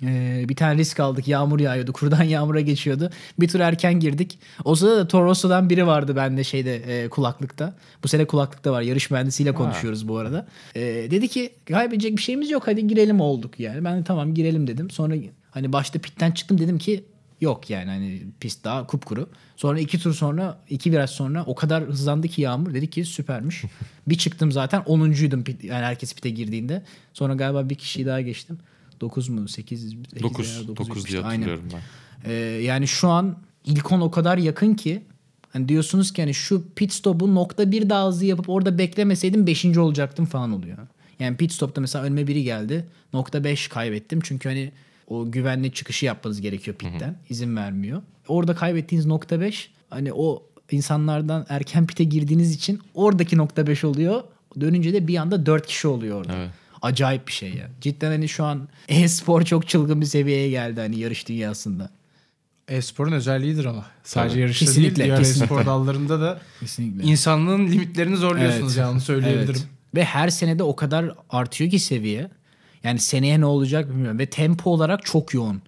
Ee, bir tane risk aldık. Yağmur yağıyordu. Kurdan yağmura geçiyordu. Bir tur erken girdik. O sırada da Toros'tan biri vardı bende şeyde e, kulaklıkta. Bu sene kulaklıkta var. Yarış mühendisiyle konuşuyoruz bu arada. Ee, dedi ki kaybedecek bir şeyimiz yok. Hadi girelim olduk yani. Ben de tamam girelim dedim. Sonra hani başta pitten çıktım dedim ki yok yani hani pist daha kupkuru. Sonra iki tur sonra iki viraj sonra o kadar hızlandı ki Yağmur dedi ki süpermiş. bir çıktım zaten 10'uncuydum pit, yani herkes pite girdiğinde. Sonra galiba bir kişiyi daha geçtim. 9 mu 8 8 9, 9 diye hatırlıyorum ben. Ee, yani şu an ilk 10 o kadar yakın ki hani diyorsunuz ki hani şu pit stop'u nokta bir daha hızlı yapıp orada beklemeseydim 5. olacaktım falan oluyor. Yani pit stop'ta mesela önüme biri geldi. Nokta 5 kaybettim. Çünkü hani o güvenli çıkışı yapmanız gerekiyor pitten. İzin vermiyor. Orada kaybettiğiniz nokta 5 hani o insanlardan erken pite girdiğiniz için oradaki nokta 5 oluyor. Dönünce de bir anda 4 kişi oluyor orada. Evet. Acayip bir şey ya. Cidden hani şu an e-spor çok çılgın bir seviyeye geldi hani yarış dünyasında. E-sporun özelliğidir ama. Sadece Tabii. yarışta Kesinlikle, değil diğer kesinlikle. e-spor dallarında da Kesinlikle. insanlığın limitlerini zorluyorsunuz Evet. ya onu söyleyebilirim. Evet. Ve her senede o kadar artıyor ki seviye. Yani seneye ne olacak bilmiyorum. Ve tempo olarak çok yoğun.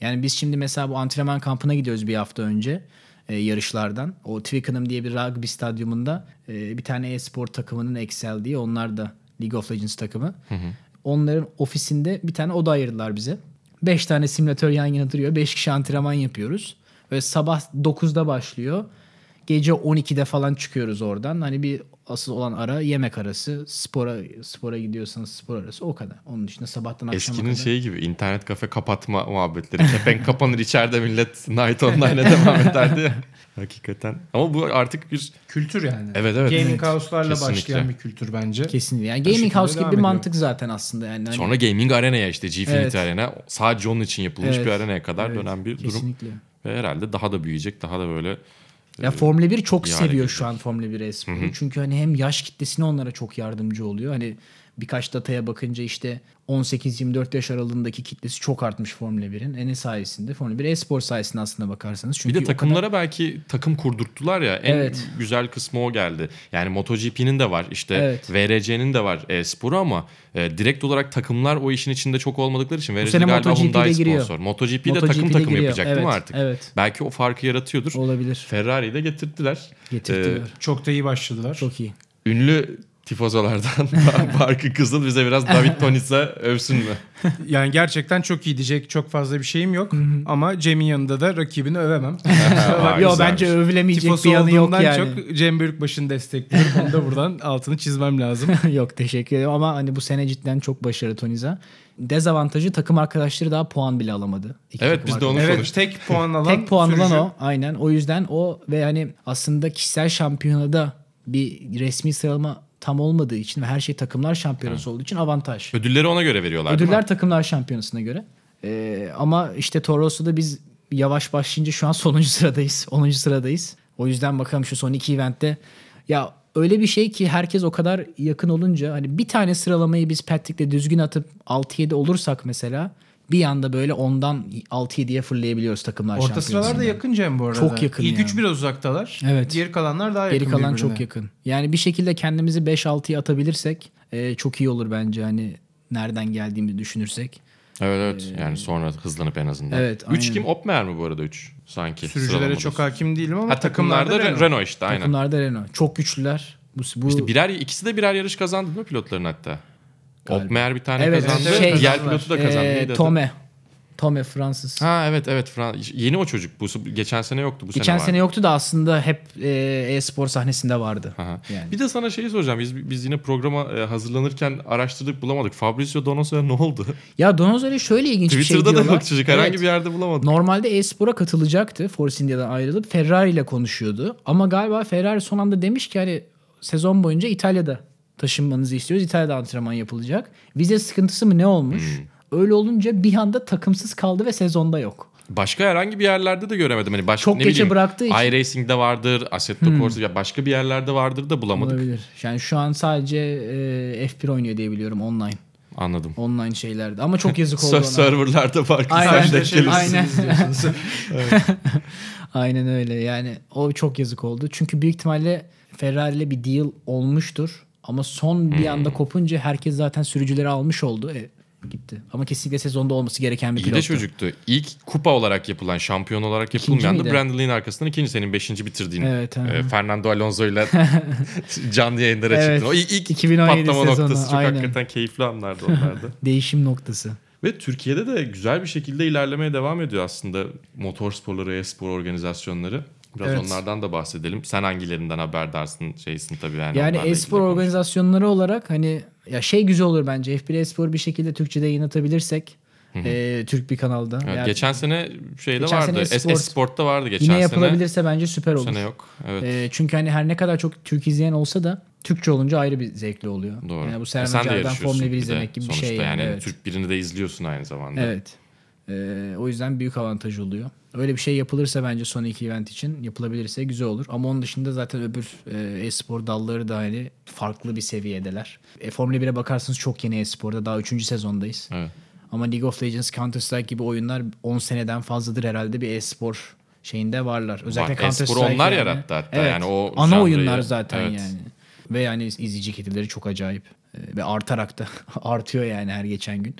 Yani biz şimdi mesela bu antrenman kampına gidiyoruz bir hafta önce e, yarışlardan. O Twickenham diye bir rugby stadyumunda e, bir tane e-spor takımının Excel diye onlar da League of Legends takımı. Onların ofisinde bir tane oda ayırdılar bize. Beş tane simülatör yan yana duruyor. Beş kişi antrenman yapıyoruz. Ve sabah 9'da başlıyor. Gece 12'de falan çıkıyoruz oradan. Hani bir asıl olan ara yemek arası. Spora spora gidiyorsanız spor arası o kadar. Onun dışında sabahtan akşama Eskinin kadar. şeyi gibi internet kafe kapatma muhabbetleri. Kepenk kapanır içeride millet Night Online'e devam ederdi ya. Hakikaten. Ama bu artık bir Kültür yani. Evet, evet. Gaming Evet. house'larla Kesinlikle. başlayan bir kültür bence. Kesinlikle. Yani gaming house gibi bir ediyor. mantık zaten aslında yani. Hani- sonra gaming arenaya işte G-Finity Evet. Arena sadece onun için yapılmış Evet. bir arenaya kadar Evet, dönen bir durum. Kesinlikle. Ve herhalde daha da büyüyecek, daha da böyle Ya Formula 1 çok seviyor şu an Formula 1 e-sporu. Çünkü hani hem yaş kitlesine onlara çok yardımcı oluyor. Hani birkaç dataya bakınca işte 18-24 yaş aralığındaki kitlesi çok artmış Formula 1'in. E ne sayesinde? Formula 1 e-spor sayesinde aslında bakarsanız. Çünkü bir de o kadar- takımlara belki takım kurdurttular ya en Evet. güzel kısmı o geldi. Yani MotoGP'nin de var işte Evet. VRC'nin de var e-sporu ama e, direkt olarak takımlar o işin içinde çok olmadıkları için VRC galiba MotoGP'de Hyundai giriyor. sponsor. MotoGP'de MotoGP'de takım takım giriyor. yapacak değil mi Evet, artık? evet. Belki o farkı yaratıyordur. olabilir. Ferrari'yi de getirdiler. Getirdiler. Ee, Çok da iyi başladılar. çok iyi. ünlü tifozolardan Barkı Kızıl bize biraz David Toniz'e övsün mü? Yani gerçekten çok iyi diyecek çok fazla bir şeyim yok. Ama Cem'in yanında da rakibini övemem. Kusura bakma. Yo güzelmiş. bence övülemeyecek Tifosu bir yanı yok yani. çok Cem Börükbaşı'nı destekliyorum. Onu da buradan altını çizmem lazım. yok teşekkür ederim ama hani bu sene cidden çok başarılı Toniza. Dezavantajı takım arkadaşları daha puan bile alamadı. İki Evet, biz de onu evet tek puan alan Tek puan sürücü. olan o aynen. O yüzden o ve hani aslında kişisel şampiyonada bir resmi sıralama tam olmadığı için ve her şey takımlar şampiyonası olduğu için avantaj. Ödülleri ona göre veriyorlar? Ödüller takımlar şampiyonasına göre. Ee, ama işte Toros'ta biz yavaş başlayınca şu an sonuncu sıradayız. 10. sıradayız. O yüzden bakalım şu son iki eventte. Ya öyle bir şey ki herkes o kadar yakın olunca hani bir tane sıralamayı biz Patrick'le düzgün atıp 6-7 olursak mesela bir anda böyle ondan 6-7'ye fırlayabiliyoruz takımlar Orta şampiyonasında. sıralar da yakın Cem bu arada. Çok yakın İlk ya. üç biraz uzaktalar. Evet. Geri kalanlar daha yakın Geri kalan birbirine. çok yakın. Yani bir şekilde kendimizi 5-6'ya atabilirsek e, çok iyi olur bence hani nereden geldiğimizi düşünürsek. Evet evet yani sonra hızlanıp en azından. Evet, 3 aynen. kim? Opmer mi bu arada 3 sanki? Sürücülere çok hakim değilim ama Ha takımlarda, Renault. Renault işte aynen. Takımlarda Renault. Çok güçlüler. Bu, bu İşte birer ikisi de birer yarış kazandı mi pilotların hatta? Galiba. Opmer bir tane Evet, kazandı. şey- diğer pilotu da kazandı. e, adı? Tome. Tome Fransız. Ha evet evet Fran- yeni o çocuk bu geçen sene yoktu bu Geçen sene sene yoktu da aslında hep e, e-spor sahnesinde vardı. Aha. Yani. Bir de sana şeyi soracağım. Biz biz yine programa e, hazırlanırken araştırdık bulamadık. Fabrizio Donosso'ya ne oldu? Ya Donozoli şöyle ilginç bir şey Twitter'da da diyorlar. yok çocuk. Herhangi Evet. bir yerde bulamadık. Normalde e-spora katılacaktı Force India'dan ayrılıp Ferrari ile konuşuyordu. Ama galiba Ferrari son anda demiş ki hani sezon boyunca İtalya'da taşınmanızı istiyoruz. İtalya'da antrenman yapılacak. Vize sıkıntısı mı ne olmuş? Hmm. Öyle olunca bir anda takımsız kaldı ve sezonda yok. Başka herhangi bir yerlerde de göremedim. Hani başka Çok ne geçe bileyim, bıraktığı için. Hmm. iRacing'de vardır, Assetto Corsa ya başka bir yerlerde vardır da bulamadık. Olabilir. Yani şu an sadece e, F1 oynuyor diye biliyorum online. Anladım. Online şeylerde. Ama çok yazık oldu ona. serverlarda var. Aynen. Şey-. Aynen. Aynen öyle. Yani o çok yazık oldu. Çünkü büyük ihtimalle Ferrari ile bir deal olmuştur. Ama son bir Hmm. anda kopunca herkes zaten sürücüleri almış oldu. E, gitti. Ama kesinlikle sezonda olması gereken bir İyi de pilottu. çocuktu. İlk kupa olarak yapılan, şampiyon olarak yapılmayan da miydi? Brandon Lee'nin arkasından ikinci senin beşinci bitirdiğin. Evet, e, Fernando Alonso ile canlı yayınlara Evet, çıktın. O ilk, ilk 2017 patlama sezonu, noktası çok aynen. hakikaten keyifli anlardı onlarda. Değişim noktası. Ve Türkiye'de de güzel bir şekilde ilerlemeye devam ediyor aslında motor sporları, e-spor organizasyonları. Biraz Evet. onlardan da bahsedelim. Sen hangilerinden haberdarsın şeysin tabii yani. Yani e-spor organizasyonları olarak hani ya şey güzel olur bence. F1 e-spor bir şekilde Türkçe'de yayınlatabilirsek e, Türk bir kanalda. Evet, Yani geçen sene şeyde Geçen vardı. sene S- Esport- Sport'ta vardı geçen yine sene. yapılabilirse bence süper olur. sene yok. Evet. E, çünkü hani her ne kadar çok Türk izleyen olsa da Türkçe olunca ayrı bir zevkli oluyor. Doğru. Yani bu E Serhan Acar'dan yarışıyorsun Formula 1 bir de izlemek gibi bir şey. yani evet. Türk birini de izliyorsun aynı zamanda. Evet. Ee, o yüzden büyük avantaj oluyor. Öyle bir şey yapılırsa bence son iki event için yapılabilirse güzel olur. Ama onun dışında zaten öbür e, e-spor dalları da hani farklı bir seviyedeler. E, Formula 1'e bakarsanız çok yeni e-sporda. Daha 3. sezondayız. Evet. Ama League of Legends, Counter Strike gibi oyunlar 10 seneden fazladır herhalde bir e-spor şeyinde varlar. Özellikle Var. Counter Strike onlar yani. yarattı hatta. Evet. Yani o Ana janrayı- oyunlar zaten Evet. yani. Ve yani izleyici kitleleri çok acayip. Ee, Ve artarak da artıyor yani her geçen gün.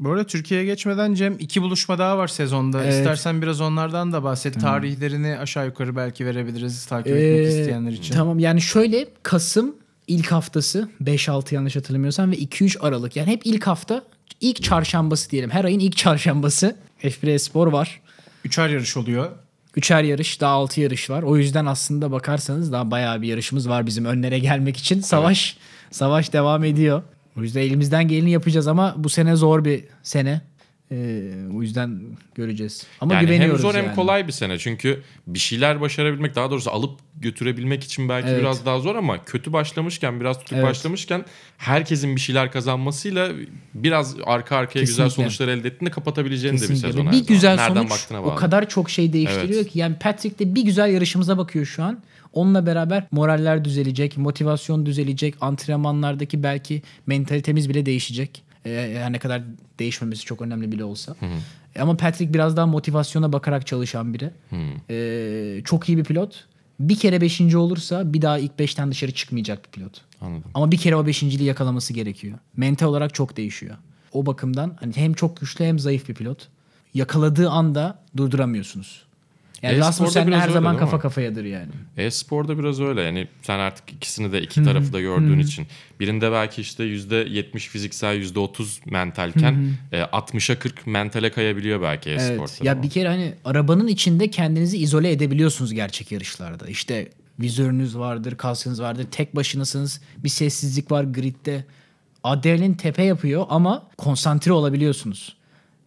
Bu arada Türkiye'ye geçmeden Cem iki buluşma daha var sezonda. Evet. İstersen biraz onlardan da bahset. Tarihlerini aşağı yukarı belki verebiliriz takip etmek Ee, isteyenler için. Tamam yani şöyle Kasım ilk haftası 5-6 yanlış hatırlamıyorsam ve 2-3 Aralık yani hep ilk hafta ilk çarşambası diyelim. Her ayın ilk çarşambası F1 Spor var. Üçer yarış oluyor. Üçer yarış daha altı yarış var. O yüzden aslında bakarsanız daha bayağı bir yarışımız var bizim önlere gelmek için. Savaş savaş devam ediyor. O yüzden elimizden geleni yapacağız ama bu sene zor bir sene. Ee, o yüzden göreceğiz. Ama yani hem güveniyoruz zor yani. hem kolay bir sene. Çünkü bir şeyler başarabilmek daha doğrusu alıp götürebilmek için belki Evet. biraz daha zor ama kötü başlamışken biraz tutup Evet. başlamışken herkesin bir şeyler kazanmasıyla biraz arka arkaya güzel Kesinlikle. sonuçlar elde ettiğinde kapatabileceğin de bir Kesinlikle. sezon. Bir zaman. güzel Nereden sonuç o kadar çok şey değiştiriyor Evet. ki. Yani Patrick de bir güzel yarışımıza bakıyor şu an. Onunla beraber moraller düzelecek, motivasyon düzelecek, antrenmanlardaki belki mentalitemiz bile değişecek. Ee, her ne kadar değişmemesi çok önemli bile olsa. Ama Patrick biraz daha motivasyona bakarak çalışan biri. Ee, çok iyi bir pilot. Bir kere beşinci olursa bir daha ilk beşten dışarı çıkmayacak bir pilot. Anladım. Ama bir kere o beşinciliği yakalaması gerekiyor. Mental olarak çok değişiyor. O bakımdan hani hem çok güçlü hem zayıf bir pilot. Yakaladığı anda durduramıyorsunuz. Yani Rasmussen'le biraz her zaman kafa kafayadır yani. E-sporda biraz öyle yani sen artık ikisini de iki tarafı da gördüğün için birinde belki işte %70 fiziksel %30 mentalken e, 60'a 40 mentale kayabiliyor belki e-sporda. Evet. Ya bir kere hani arabanın içinde kendinizi izole edebiliyorsunuz gerçek yarışlarda. İşte vizörünüz vardır, kaskınız vardır. Tek başınasınız. Bir sessizlik var gridde. Adrenalin tepe yapıyor ama konsantre olabiliyorsunuz.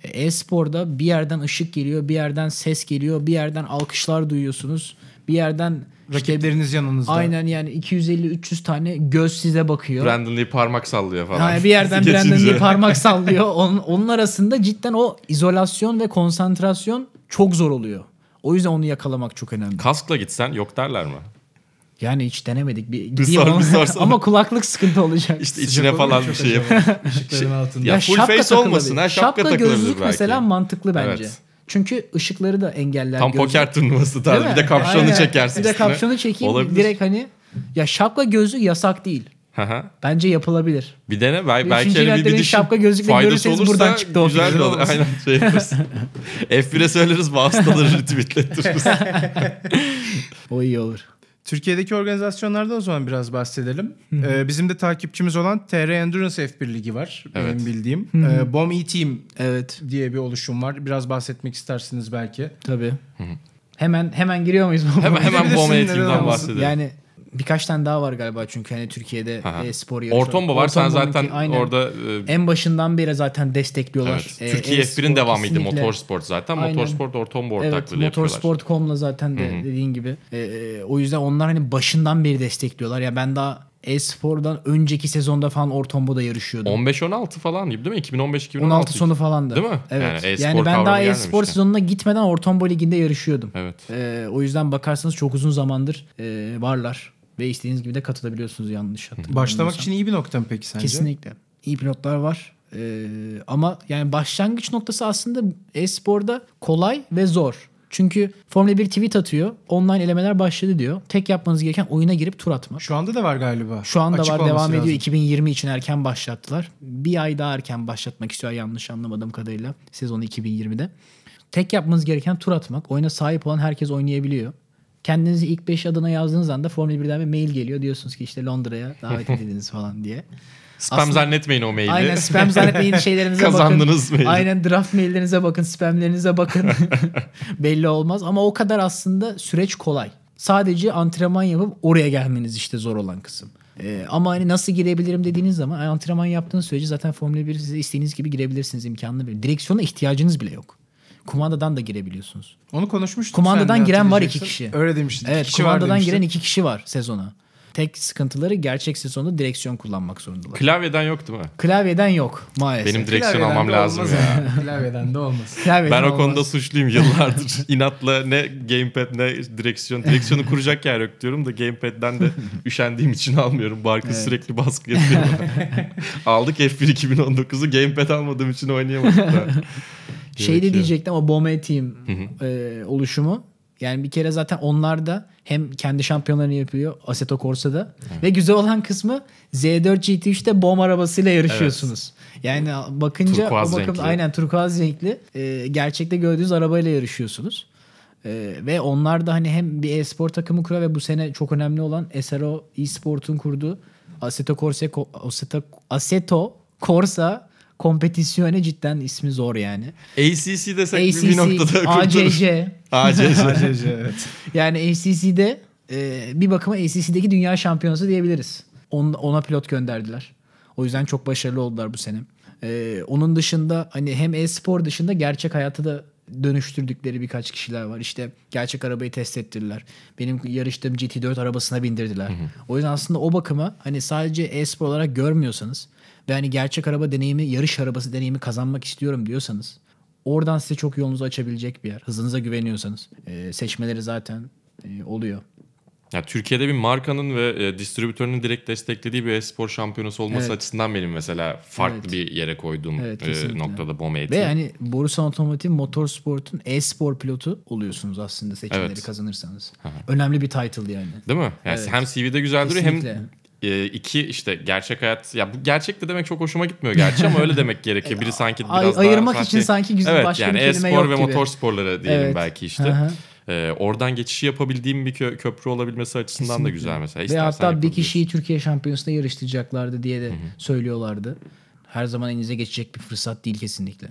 E-sporda bir yerden ışık geliyor, bir yerden ses geliyor, bir yerden alkışlar duyuyorsunuz. Bir yerden işte Rakipleriniz yanınızda. aynen yani 250-300 tane göz size bakıyor. Brandon Lee parmak sallıyor falan. Ha, bir yerden. Brandon Lee parmak sallıyor. Onun, onun arasında cidden o izolasyon ve konsantrasyon çok zor oluyor. O yüzden onu yakalamak çok önemli. Kaskla gitsen yok derler mi? Yani hiç denemedik. Bir, Bir gideyim sor, ama, bir ama kulaklık sıkıntı olacak. İşte Sıcak içine falan bir şey acaba. yap. Işıkların altında. Ya full face takılabilir. olmasın ha, şapka takılabilir gözlük belki. mesela mantıklı bence. Evet. Çünkü ışıkları da engeller. Tam gözlük. poker turnuvası tarzı. Bir de kapşonu Aynen. çekersin Bir de kapşonu çekeyim Olabilir. direkt hani ya şapka gözlük yasak değil. Hı hı. Bence yapılabilir. bir dene bel- belki Üçüncü hani bir, düşün. şapka gözlükle görürseniz olursa buradan çıktı o güzel olur. Aynen şey yaparız. F1'e söyleriz vasıtaları retweetlettiririz. O iyi olur. Türkiye'deki organizasyonlardan o zaman biraz bahsedelim. Ee, bizim de takipçimiz olan TR Endurance F1 Ligi var. Evet. Benim bildiğim. Ee, BOM E-Team Evet. diye bir oluşum var. Biraz bahsetmek istersiniz belki. Tabii. Hemen hemen giriyor muyuz? hemen hemen eğitimden olmasın? bahsedelim. Yani birkaç tane daha var galiba çünkü hani Türkiye'de Aha. e-spor yarışı. Ortombo var. Sen zaten aynen. orada e, en başından beri zaten destekliyorlar. evet, E, Türkiye e-spor F1'in devamıydı kesinlikle. Motorsport zaten. Aynen. Motorsport Ortombo ortaklığı Evet, yapıyorlar. Motorsport.com'la zaten de dediğin gibi. E, e, o yüzden onlar hani başından beri destekliyorlar. Ya ben daha e-spordan önceki sezonda falan Ortombo'da yarışıyordum. 15-16 falan gibi değil mi? 2015-2016. 16 sonu falandı. Değil mi? Evet. Yani Yani, ben daha e-spor sezonuna gitmeden Ortombo Ligi'nde yarışıyordum. Evet. Ee, o yüzden bakarsanız çok uzun zamandır e, varlar. Ve istediğiniz gibi de katılabiliyorsunuz yanlış hatırlamıyorsam. Başlamak için iyi bir nokta mı peki sence? Kesinlikle. İyi pilotlar var. Ee, ama yani başlangıç noktası aslında e-sporda kolay ve zor. Çünkü Formula 1 tweet atıyor. Online elemeler başladı diyor. Tek yapmanız gereken oyuna girip tur atmak. Şu anda da var galiba. Şu anda Açık var devam ediyor. lazım. 2020 için erken başlattılar. Bir ay daha erken başlatmak istiyor yanlış anlamadığım kadarıyla. Sezonu 2020'de. Tek yapmanız gereken tur atmak. Oyuna sahip olan herkes oynayabiliyor. Kendinizi ilk 5 adına yazdığınız anda Formula 1'den bir mail geliyor. Diyorsunuz ki işte Londra'ya davet edildiniz falan diye. Spam Aslında- zannetmeyin o maili. Aynen spam zannetmeyin şeylerinize Kazandınız bakın. maili. Aynen draft maillerinize bakın, spamlerinize bakın. Belli olmaz ama o kadar aslında süreç kolay. Sadece antrenman yapıp oraya gelmeniz işte zor olan kısım. Ee, ama hani nasıl girebilirim dediğiniz zaman antrenman yaptığınız sürece zaten Formula 1 size istediğiniz gibi girebilirsiniz imkanını verir. Direksiyona ihtiyacınız bile yok. Kumandadan da girebiliyorsunuz. Onu konuşmuştuk. Kumandadan seninle, giren var iki kişi. Öyle demiştin. Evet kişi kumandadan giren iki kişi var sezona. Tek sıkıntıları gerçek sezonda direksiyon kullanmak zorundalar. Klavyeden yok değil mi? Klavyeden yok maalesef. Benim direksiyon Klavyeden almam lazım ya. Klavyeden de olmaz. Klavyeden Ben o olmaz. konuda suçluyum yıllardır. İnatla ne gamepad ne direksiyon. Direksiyonu kuracak yer yok diyorum da gamepad'den de üşendiğim için almıyorum. Barkın Evet. sürekli baskı yapıyor. Aldık F1 2019'u gamepad almadığım için oynayamadık da. Şey de diyecektim ama Bome Team e, oluşumu. Yani bir kere zaten onlar da hem kendi şampiyonlarını yapıyor Assetto Corsa'da. Ve güzel olan kısmı Z4 GT3'te BOM arabasıyla yarışıyorsunuz. Yani bakınca Turkuaz o renkli. aynen turkuaz renkli e, gerçekte gördüğünüz arabayla yarışıyorsunuz. E, ve onlar da hani hem bir e-spor takımı kuruyor ve bu sene çok önemli olan SRO eSport'un kurduğu Assetto Corsa Assetto, Assetto Corsa kompetisyone cidden ismi zor yani. ACC desek ACC, bir noktada. ACC. ACC. ACC evet. Yani ACC'de e, bir bakıma ACC'deki dünya şampiyonası diyebiliriz. On- ona pilot gönderdiler. O yüzden çok başarılı oldular bu sene. E, onun dışında hani hem e-spor dışında gerçek hayatı da dönüştürdükleri birkaç kişiler var. İşte gerçek arabayı test ettirdiler. Benim yarıştığım GT4 arabasına bindirdiler. O yüzden aslında o bakıma hani sadece e-spor olarak görmüyorsanız ve hani gerçek araba deneyimi, yarış arabası deneyimi kazanmak istiyorum diyorsanız oradan size çok yolunuzu açabilecek bir yer. Hızınıza güveniyorsanız. E, seçmeleri zaten e, oluyor. Ya Türkiye'de bir markanın ve e, distribütörünün direkt desteklediği bir e-spor şampiyonası olması Evet. açısından benim mesela farklı Evet. bir yere koyduğum Evet, e, noktada bomba Ve hani Borussia Otomotiv Motorsport'un e-spor pilotu oluyorsunuz aslında seçimleri Evet. kazanırsanız. Önemli bir title yani. Değil mi? Yani Evet. hem CV'de güzel duruyor hem. E, iki işte gerçek hayat ya bu gerçek de demek çok hoşuma gitmiyor gerçi ama öyle demek gerekiyor. Biri sanki Ay- biraz ayırmak daha için sanki güzel evet, başka yani bir kelime e-spor ve gibi. motor sporları diyelim Evet. belki işte. E, oradan geçişi yapabildiğim bir kö- köprü olabilmesi açısından da Kesinlikle. güzel mesela. Ve hatta bir kişiyi Türkiye Şampiyonası'nda yarıştıracaklardı diye de söylüyorlardı. Her zaman elinize geçecek bir fırsat değil kesinlikle.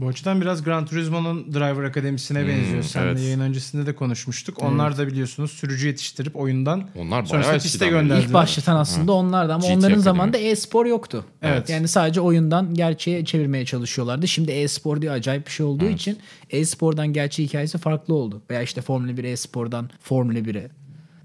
Bu açıdan biraz Gran Turismo'nun Driver Akademisi'ne benziyor. Seninle evet. yayın öncesinde de konuşmuştuk. Onlar da biliyorsunuz sürücü yetiştirip oyundan Onlar Sonrasında piste gönderdiler. İlk başlatan aslında onlardı ama GT onların Akademi. zamanında e-spor yoktu. Evet. Yani sadece oyundan gerçeğe çevirmeye çalışıyorlardı. Şimdi e-spor diye acayip bir şey olduğu için e-spordan gerçeği hikayesi farklı oldu. Veya işte Formula 1 e-spordan Formula 1'e.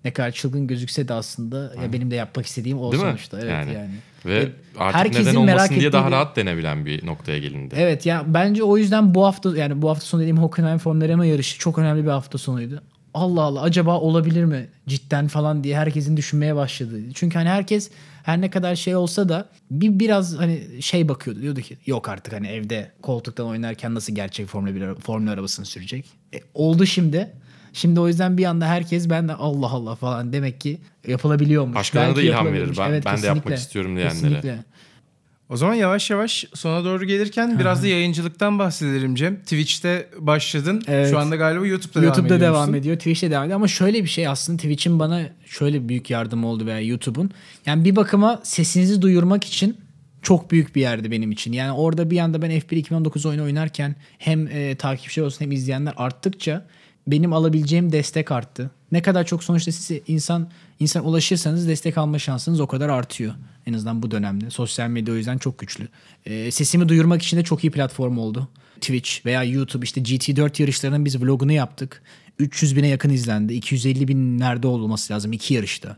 Ne kadar çılgın gözükse de aslında ya benim de yapmak istediğim o Değil mi? sonuçta. Evet yani. Yani. Ve Ve artık herkesin neden merak olmasın diye daha rahat denebilen bir noktaya gelindi. Evet ya bence o yüzden bu hafta yani bu hafta sonu dediğim Hockenheim Formula yarışı çok önemli bir hafta sonuydu. Allah Allah acaba olabilir mi cidden falan diye herkesin düşünmeye başladı. Çünkü hani herkes her ne kadar şey olsa da bir biraz hani şey bakıyordu diyordu ki yok artık hani evde koltuktan oynarken nasıl gerçek Formula 1 ara- Formula arabasını sürecek. E, oldu şimdi. Şimdi o yüzden bir anda herkes ben de Allah Allah falan demek ki yapılabiliyormuş. Başkalarına da ilham verir. Ben- ben de yapmak kesinlikle. istiyorum diyenlere. Kesinlikle. O zaman yavaş yavaş sona doğru gelirken biraz da yayıncılıktan bahsedelim Cem. Twitch'te başladın. Evet. Şu anda galiba YouTube'da, YouTube'da devam devam, ediyorsun. ediyor. Twitch'te devam ediyor. Ama şöyle bir şey aslında Twitch'in bana şöyle büyük yardımı oldu veya YouTube'un. Yani bir bakıma sesinizi duyurmak için çok büyük bir yerdi benim için. Yani orada bir anda ben F1 2019 oyunu oynarken hem e, takipçiler olsun hem izleyenler arttıkça benim alabileceğim destek arttı. Ne kadar çok sonuçta size insan insan ulaşırsanız destek alma şansınız o kadar artıyor. En azından bu dönemde. Sosyal medya o yüzden çok güçlü. E, sesimi duyurmak için de çok iyi platform oldu. Twitch veya YouTube işte GT4 yarışlarının biz vlogunu yaptık. 300 bine yakın izlendi. 250 bin nerede olması lazım iki yarışta.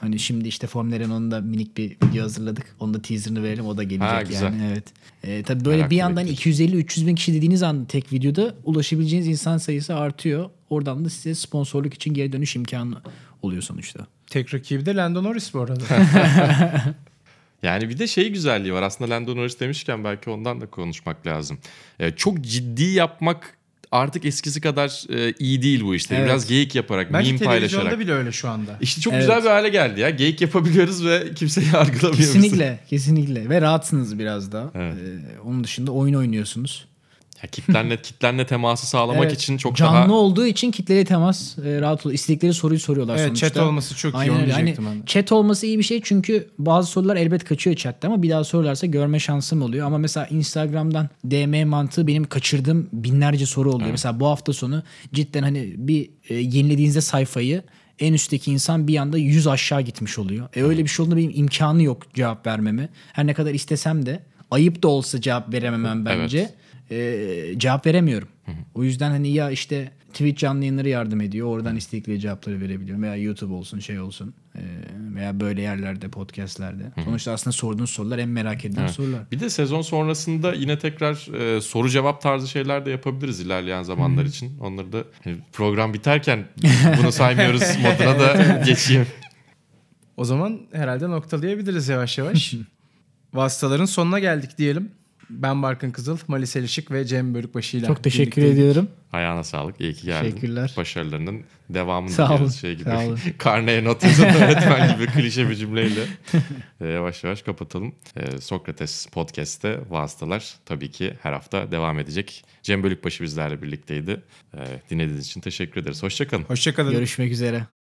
Hani şimdi işte Formula Renault'un da minik bir video hazırladık. Onun da teaserını verelim o da gelecek Ha, güzel. yani. Evet. Ee, tabii böyle Merakla bir yandan bekliyoruz. 250-300 bin kişi dediğiniz anda tek videoda ulaşabileceğiniz insan sayısı artıyor. Oradan da size sponsorluk için geri dönüş imkanı oluyor sonuçta. Tek rakibi de Lando Norris bu arada. Yani bir de şey güzelliği var. Aslında Lando Norris demişken belki ondan da konuşmak lazım. Ee, çok ciddi yapmak artık eskisi kadar e, iyi değil bu işler. Evet. Biraz geyik yaparak, Bence meme televizyonda paylaşarak. bile öyle şu anda. İşte çok Evet. güzel bir hale geldi ya. Geyik yapabiliyoruz ve kimseyi yargılamıyoruz. Kesinlikle, kesinlikle. Ve rahatsınız biraz da. Evet. Ee, onun dışında oyun oynuyorsunuz. Ya kitlenle, kitlenle teması sağlamak Evet. için çok Canlı daha... olduğu için kitleli temas e, rahat oluyor. İstedikleri soruyu soruyorlar Evet sonuçta. chat olması çok iyi Aynen onu öyle. diyecektim hani ben. Chat olması iyi bir şey çünkü bazı sorular elbet kaçıyor chatte ama bir daha sorularsa görme şansım oluyor. Ama mesela Instagram'dan DM mantığı benim kaçırdığım binlerce soru oluyor. Mesela bu hafta sonu cidden hani bir e, yenilediğinizde sayfayı en üstteki insan bir anda 100 aşağı gitmiş oluyor. E öyle bir şey olduğunda benim imkanı yok cevap vermeme. Her ne kadar istesem de ayıp da olsa cevap verememem bence. E, cevap veremiyorum. O yüzden hani ya işte Twitch canlı yayınları yardım ediyor. Oradan istedikleri cevapları verebiliyorum. Veya YouTube olsun şey olsun. E, veya böyle yerlerde podcastlerde. Sonuçta aslında sorduğunuz sorular en merak edilen sorular. Bir de sezon sonrasında yine tekrar e, soru cevap tarzı şeyler de yapabiliriz ilerleyen zamanlar için. Onları da hani program biterken bunu saymıyoruz moduna da geçeyim. O zaman herhalde noktalayabiliriz yavaş yavaş. Vasıtaların sonuna geldik diyelim. Ben Barkın Kızıl, Malis Elişik ve Cem Bölükbaşı ile Çok teşekkür birlikteydik. ediyorum. Ayağına sağlık. İyi ki geldin. Teşekkürler. Başarılarının devamını Sağ diliyoruz. olun, Şey gibi. sağ olun. Karneye not yazan öğretmen gibi klişe bir cümleyle. Ee, yavaş yavaş kapatalım. Ee, Sokrates Podcast'te vasıtalar tabii ki her hafta devam edecek. Cem Bölükbaşı bizlerle birlikteydi. Ee, dinlediğiniz için teşekkür ederiz. Hoşçakalın. Hoşçakalın. Görüşmek üzere.